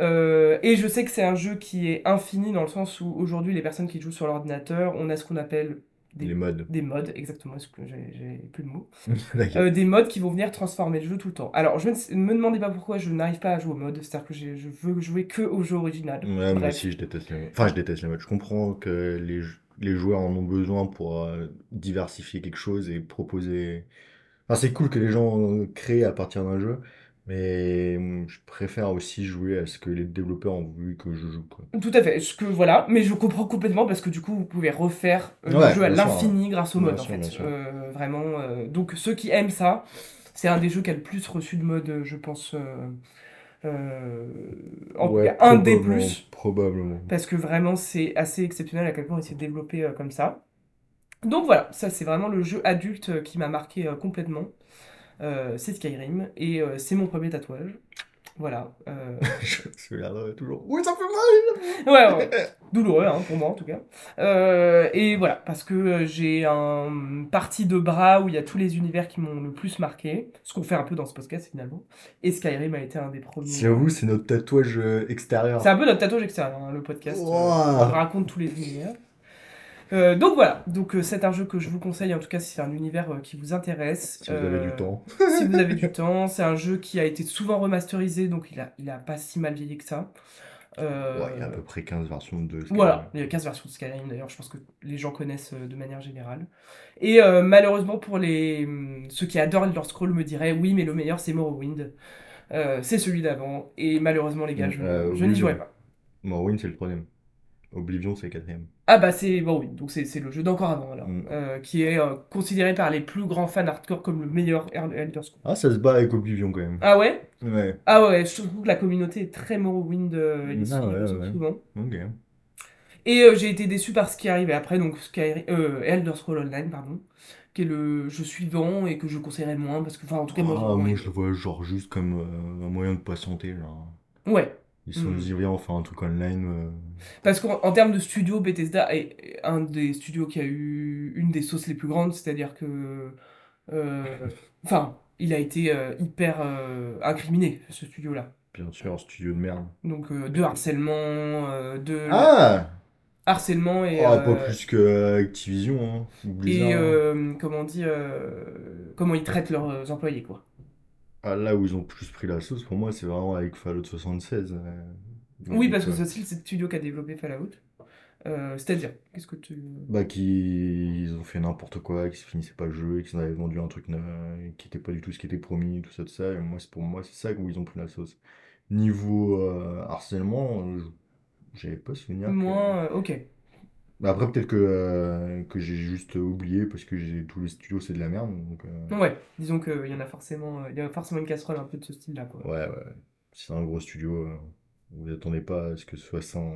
Euh, et je sais que c'est un jeu qui est infini dans le sens où aujourd'hui les personnes qui jouent sur l'ordinateur, on a ce qu'on appelle des, Les modes. des modes, exactement, parce que j'ai plus de mots. Euh, des modes qui vont venir transformer le jeu tout le temps. Alors je ne me demandez pas pourquoi je n'arrive pas à jouer au mode, c'est-à-dire que je veux jouer que au jeu original. Ouais, moi aussi, je déteste les modes. Enfin, je déteste les modes. Je comprends que les, jou- les joueurs en ont besoin pour euh, diversifier quelque chose et proposer. Enfin, c'est cool que les gens créent à partir d'un jeu, mais hum, je préfère aussi jouer à ce que les développeurs ont voulu que je joue, quoi. Tout à fait, ce que voilà, mais je comprends complètement parce que du coup vous pouvez refaire euh, le jeu à bien sûr, l'infini grâce au Bien mode en sûr, bien fait. sûr. Euh, vraiment, euh, donc ceux qui aiment ça, c'est un des jeux qui a le plus reçu de mode, je pense. euh, euh, en tout Ouais, cas, un des probablement, plus, Probablement. parce que vraiment c'est assez exceptionnel à quel point il s'est développé euh, comme ça. Donc voilà, ça c'est vraiment le jeu adulte euh, qui m'a marqué euh, complètement. Euh, c'est Skyrim et euh, c'est mon premier tatouage. Voilà. euh, Je souviendrai toujours. Oui, ça fait mal! Ouais, ouais. Douloureux, hein, pour moi en tout cas. Euh, et voilà, parce que j'ai un parti de bras où il y a tous les univers qui m'ont le plus marqué, ce qu'on fait un peu dans ce podcast finalement. Et Skyrim a été un des premiers. J'avoue, c'est notre tatouage extérieur. C'est un peu notre tatouage extérieur, hein, le podcast. euh, on raconte tous les univers. Euh, donc voilà, donc euh, c'est un jeu que je vous conseille en tout cas si c'est un univers euh, qui vous intéresse. Si vous avez du temps. si vous avez du temps, c'est un jeu qui a été souvent remasterisé, donc il a, il a pas si mal vieilli que ça. Ouais, il y a à peu près 15 versions de Skyrim. Voilà, il y a 15 versions de Skyrim d'ailleurs, je pense que les gens connaissent de manière générale. Et malheureusement pour les hum, ceux qui adorent Elder Scrolls me diraient oui mais le meilleur c'est Morrowind. C'est celui d'avant et malheureusement les gars je, Euh, je n'y jouerai pas. Morrowind, c'est le troisième. Oblivion, c'est le quatrième. Ah bah c'est Morrowind, donc c'est le jeu d'encore avant alors, Mm. euh, qui est euh, considéré par les plus grands fans hardcore comme le meilleur El- Elder Scrolls. Ah, ça se bat avec Oblivion quand même. Ah ouais? Ouais, Ah ouais, je trouve que la communauté est très Morrowind euh, Ah ouais, ouais. souvent. ok. Et euh, j'ai été déçu par ce qui arrivait après, donc Skyrim, Elder Scrolls Online, pardon, qui est le jeu suivant et que je conseillerais moins parce que, enfin, en tout cas, moi, Ah, ouais. moi, je le vois genre juste comme un moyen de patienter. Genre. Ouais, Ils se sont Mm. dit, viens, on fait un truc online. euh. parce qu'en en termes de studio, Bethesda est un des studios qui a eu une des sauces les plus grandes, c'est-à-dire que, euh, enfin, il a été euh, hyper incriminé, ce studio-là. Bien sûr, studio de merde. Donc, de harcèlement, de Ah harcèlement et, Oh, Pas plus que Activision, hein. Blizzard. et euh, comment on dit, comment ils traitent leurs employés, quoi. Ah, là où ils ont plus pris la sauce, pour moi, c'est vraiment avec Fallout 76. euh. Oui, parce que c'est aussi le studio qui a développé Fallout. Euh, C'est-à-dire, qu'est-ce que tu... Bah, qui ils ont fait n'importe quoi, qui se finissaient pas le jeu, qu'ils avaient vendu un truc euh, qui était pas du tout ce qui était promis, tout ça, tout ça. Et moi, c'est pour moi, c'est ça où ils ont pris la sauce. Niveau euh, harcèlement, j'avais pas souvenir que... Moi, euh, ok. Bah, après, peut-être que, euh, que j'ai juste oublié parce que j'ai tous les studios, c'est de la merde. Donc, euh, Ouais, disons qu'il y en a forcément, euh, il y a forcément une casserole un peu de ce style-là, quoi. ouais, ouais. Si c'est un gros studio, euh, vous attendez pas à ce que ce soit sans.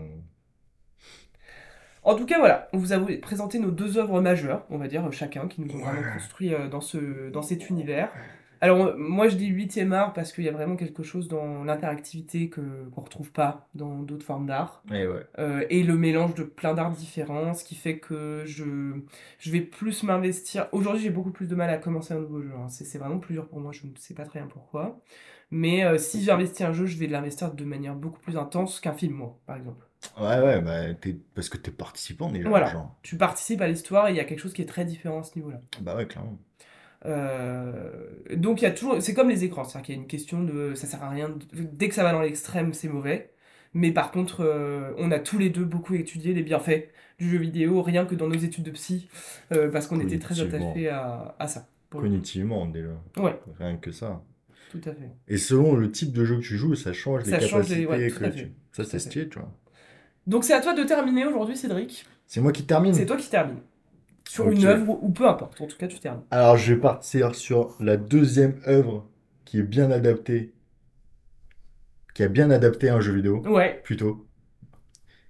En tout cas, voilà, on vous a présenté nos deux œuvres majeures, on va dire, euh, chacun, qui nous ont vraiment construit euh, dans, ce, dans cet univers. Alors, moi, je dis huitième art parce qu'il y a vraiment quelque chose dans l'interactivité que qu'on retrouve pas dans d'autres formes d'art. Et ouais. Euh, et le mélange de plein d'arts différents, ce qui fait que je, je vais plus m'investir. Aujourd'hui, j'ai beaucoup plus de mal à commencer un nouveau jeu. hein. C'est c'est vraiment plus dur pour moi, je ne sais pas très bien pourquoi. Mais euh, si j'investis un jeu, je vais l'investir de manière beaucoup plus intense qu'un film, moi, par exemple. Ouais, ouais, bah, parce que t'es participant déjà, Voilà. genre. Tu participes à l'histoire et il y a quelque chose qui est très différent à ce niveau-là. Bah ouais, clairement. Euh, donc il y a toujours, c'est comme les écrans, c'est-à-dire qu'il y a une question de, ça sert à rien, dès que ça va dans l'extrême, c'est mauvais. Mais par contre, euh, on a tous les deux beaucoup étudié les bienfaits du jeu vidéo, rien que dans nos études de psy, euh, parce qu'on était très attachés à, à ça. Cognitivement, déjà. Ouais, Rien que ça. tout à fait. Et selon le type de jeu que tu joues, ça change les change les- capacités ouais, que tu... Ça, c'est stylé, tu vois. Donc c'est à toi de terminer aujourd'hui, Cédric. C'est moi qui termine. C'est toi qui termine. Sur une œuvre ou, ou peu importe, en tout cas tu termines. Alors, je vais partir sur la deuxième œuvre qui est bien adaptée, qui a bien adapté un jeu vidéo, Ouais, plutôt.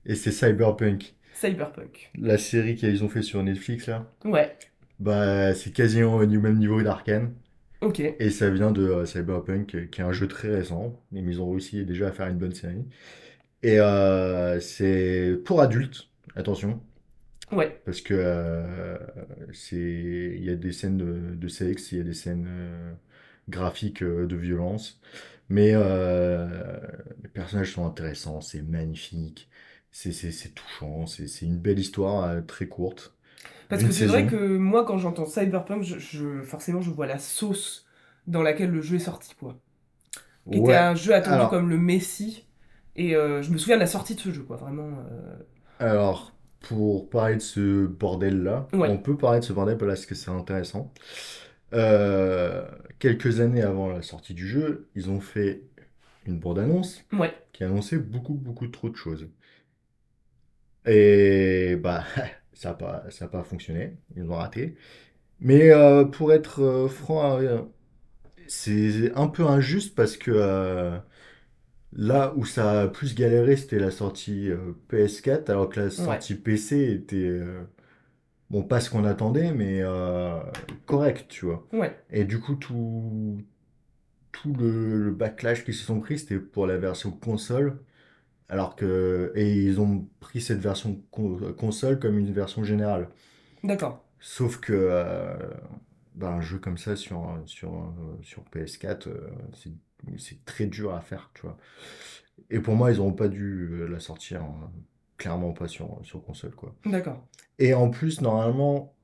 Et c'est Cyberpunk. Cyberpunk. La série qu'ils ont fait sur Netflix, là, Ouais, bah, c'est quasiment du même niveau d'Arkane. ok. Et ça vient de euh, Cyberpunk, euh, qui est un jeu très récent. Mais ils ont réussi déjà à faire une bonne série. Et euh, c'est pour adultes, attention. Ouais, Parce que euh, c'est, il y a des scènes de, de sexe, il y a des scènes euh, graphiques euh, de violence. Mais euh, les personnages sont intéressants, c'est magnifique, c'est c'est- c'est touchant, c'est c'est une belle histoire très courte, parce que c'est vrai que moi, quand j'entends Cyberpunk, je, je- forcément, je vois la sauce dans laquelle le jeu est sorti, quoi. Qui était un jeu attendu alors, comme le Messi. Et euh, je me souviens de la sortie de ce jeu, quoi, vraiment. alors, pour parler de ce bordel-là, on peut parler de ce bordel parce que c'est intéressant. Euh, quelques années avant la sortie du jeu, ils ont fait une bande-annonce ouais, qui annonçait beaucoup, beaucoup trop de choses. Et bah, ça n'a pas, ça a pas fonctionné, ils ont raté. Mais euh, pour être euh, franc, c'est un peu injuste parce que là où ça a plus galéré, c'était la sortie euh, PS4, alors que la ouais, sortie PC était, euh, bon, pas ce qu'on attendait, mais euh, correct, tu vois. ouais. Et du coup, tout, tout le, le backlash qu'ils se sont pris, c'était pour la version console. Alors que, et ils ont pris cette version con- console comme une version générale. D'accord. Sauf que euh, bah, un jeu comme ça sur, sur, sur PS4, euh, c'est c'est très dur à faire, tu vois. Et pour moi, ils n'auront pas dû euh, la sortir, hein, clairement pas sur, sur console, quoi. D'accord. Et en plus, normalement,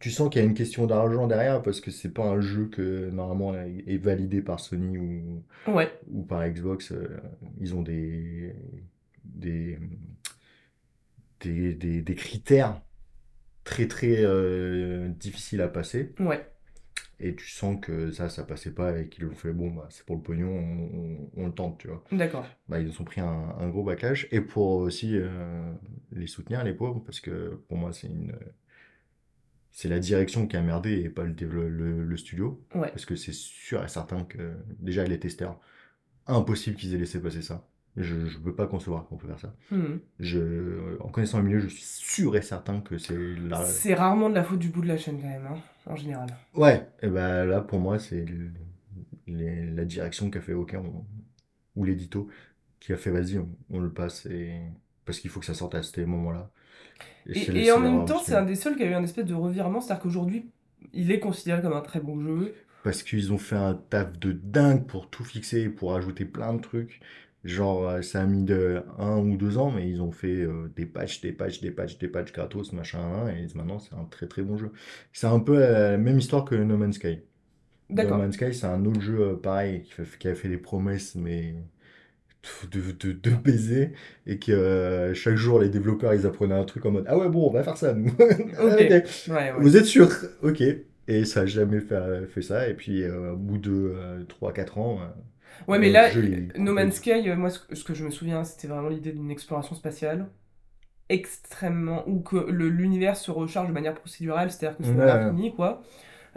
tu sens qu'il y a une question d'argent derrière parce que c'est pas un jeu que normalement est validé par Sony ou, Ouais, ou par Xbox. euh, Ils ont des, des, des, des- des critères très très euh, difficiles à passer. ouais. Et tu sens que ça, ça passait pas et qu'ils ont fait, bon, bah, c'est pour le pognon, on, on- on le tente, tu vois. D'accord. Bah, ils ont pris un, un gros backlash. Et pour aussi euh, les soutenir, les pauvres, parce que pour moi, c'est une, c'est la direction qui a merdé et pas le, le, le studio. Ouais. Parce que c'est sûr et certain que, déjà, les testeurs, impossible qu'ils aient laissé passer ça. Je ne peux pas concevoir qu'on peut faire ça. Mhm. Je, en connaissant le milieu, je suis sûr et certain que c'est la... C'est rarement de la faute du bout de la chaîne, quand même, hein, en général. Ouais, et ben là, pour moi, c'est la direction qui a fait OK, on- ou l'édito, qui a fait vas-y, on, on le passe, et... parce qu'il faut que ça sorte à ce moment-là. Et Et, et en même temps, c'est un des seuls qui a eu un espèce de revirement, c'est-à-dire qu'aujourd'hui, il est considéré comme un très bon jeu. Parce qu'ils ont fait un taf de dingue pour tout fixer, pour ajouter plein de trucs. Genre, euh, ça a mis de un ou deux ans, mais ils ont fait euh, des patchs, des patchs, des patchs, des patchs gratos, machin, et maintenant c'est un très très bon jeu. C'est un peu la même histoire que No Man's Sky. No. Man's Sky, c'est un autre jeu euh, pareil, qui, fait- qui a fait des promesses, mais de, de, de baiser, et que euh, chaque jour les développeurs ils apprenaient un truc en mode Ah ouais, bon, on va faire ça, nous. Ah. Ouais, ouais. Vous êtes sûr? Ok. Et ça a jamais fait, fait ça. Et puis, euh, au bout de euh, 3-4 ans, Ouais, euh, mais le là, jeu No. Man's Sky, euh, moi, ce que, je me souviens, c'était vraiment l'idée d'une exploration spatiale extrêmement. où que l'univers se recharge de manière procédurale, c'est-à-dire que c'est Ouais, ouais. l'infini, quoi.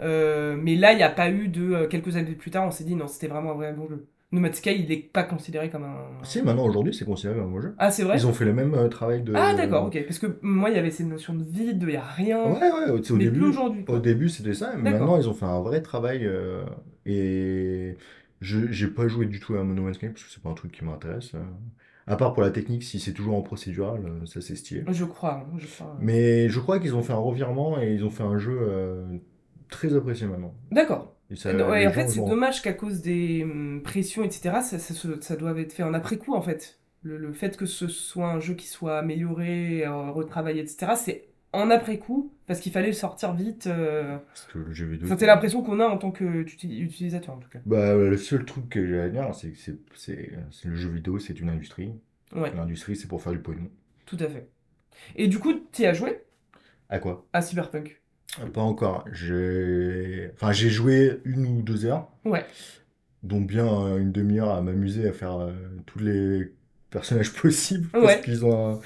Euh, mais là, il n'y a pas eu de. euh, quelques années plus tard, on s'est dit non, c'était vraiment un vrai bon jeu. No Man's Sky, il n'est pas considéré comme un. Si, maintenant, aujourd'hui, c'est considéré comme un bon jeu. Ah, c'est Ils vrai? ont fait le même euh, travail Ah, d'accord, de. ok. Parce que moi, il y avait cette notion de vide, il n'y a rien. Ouais, ouais, au, Mais début, aujourd'hui, au début c'était ça. Mais maintenant, ils ont fait un vrai travail. euh, et j'ai pas joué du tout à No Man's Sky parce que c'est pas un truc qui m'intéresse. euh. À part pour la technique, si c'est toujours en procédural, euh, ça c'est stylé. Je crois, hein, je crois. Mais je crois qu'ils ont fait un revirement et ils ont fait un jeu euh, très apprécié maintenant. D'accord. Ouais, en fait, c'est dommage qu'à cause des hum, pressions, etc., ça, ça, ça doive être fait en après-coup, en fait. Le, le fait que ce soit un jeu qui soit amélioré, retravaillé, etc., c'est en après-coup, parce qu'il fallait le sortir vite. euh. Parce que le jeu vidéo. Enfin, c'est l'impression qu'on a en tant qu'utilisateur, en tout cas. Bah, le seul truc que j'ai à dire, c'est que c'est, le jeu vidéo, c'est une industrie. Ouais, L'industrie, c'est pour faire du pognon. tout à fait. Et du coup, t'y as joué? À quoi? à Cyberpunk? Pas encore. J'ai, enfin, j'ai joué une ou deux heures, Ouais, dont bien euh, une demi-heure à m'amuser à faire euh, tous les personnages possibles, parce ouais, qu'ils ont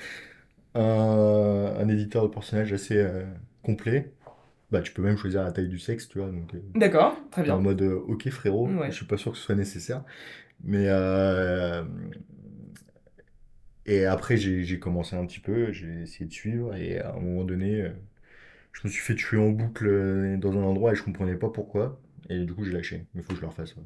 un, un, un éditeur de personnages assez euh, complet. Bah, tu peux même choisir la taille du sexe, tu vois. Donc, euh, d'accord, très t'es en bien. mode, euh, ok frérot, je Ouais, suis pas sûr que ce soit nécessaire. Mais euh, Et après, j'ai j'ai commencé un petit peu, j'ai essayé de suivre, et à un moment donné, je me suis fait tuer en boucle dans un endroit et je comprenais pas pourquoi. Et du coup, j'ai lâché. Mais il faut que je le refasse. ouais.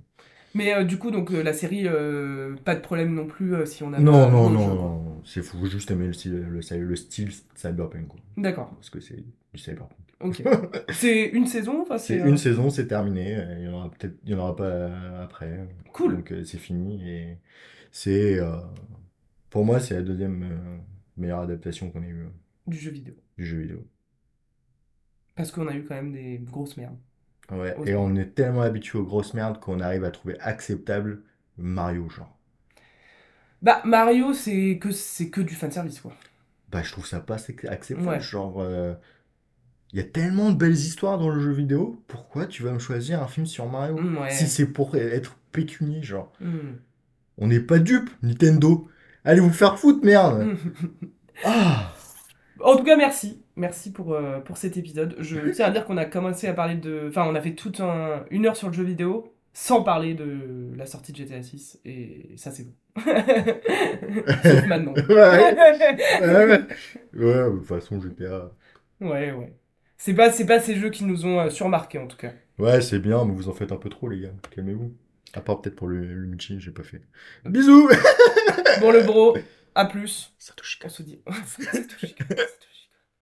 Mais euh, du coup, donc euh, la série, euh, pas de problème non plus si on a Non, pas non, non, non. C'est faut juste aimer le style, le, le style cyberpunk, quoi. D'accord, Parce que c'est du cyberpunk. ok. C'est une saison, enfin C'est c'est... euh, une saison, c'est terminé. Il y en aura peut-être, il y en aura pas après. Cool. Donc euh, c'est fini et c'est, euh, pour moi, c'est la deuxième euh, meilleure adaptation qu'on ait eue du jeu vidéo. du jeu vidéo. Parce qu'on a eu quand même des grosses merdes. Ouais. Et on est tellement habitué aux grosses merdes qu'on arrive à trouver acceptable Mario, genre. Bah, Mario, c'est que, c'est que du fanservice, quoi. Bah, je trouve ça pas ac- acceptable. Ouais. Genre, euh, il y a tellement de belles histoires dans le jeu vidéo. Pourquoi tu vas me choisir un film sur Mario? Mm, ouais. Si c'est pour être pécunier, genre. Mm. On n'est pas dupes, Nintendo. Allez vous faire foutre, merde. Mm. Ah! En tout cas, merci. Merci pour, euh, pour cet épisode. Je tiens à dire qu'on a commencé à parler de... Enfin, on a fait toute un- une heure sur le jeu vidéo sans parler de la sortie de GTA 6. Et ça, c'est bon. Sauf maintenant. Ouais, ouais, ouais. Ouais, de toute façon, GTA. Ouais, ouais. C'est pas, c'est pas ces jeux qui nous ont euh, surmarqués, en tout cas. Ouais, c'est bien, mais vous en faites un peu trop, les gars. Calmez-vous. À part peut-être pour le, le j'ai pas fait. Bisous! Bon, le bro, à plus. Satoshi On se dit... Satoshi, Satoshi.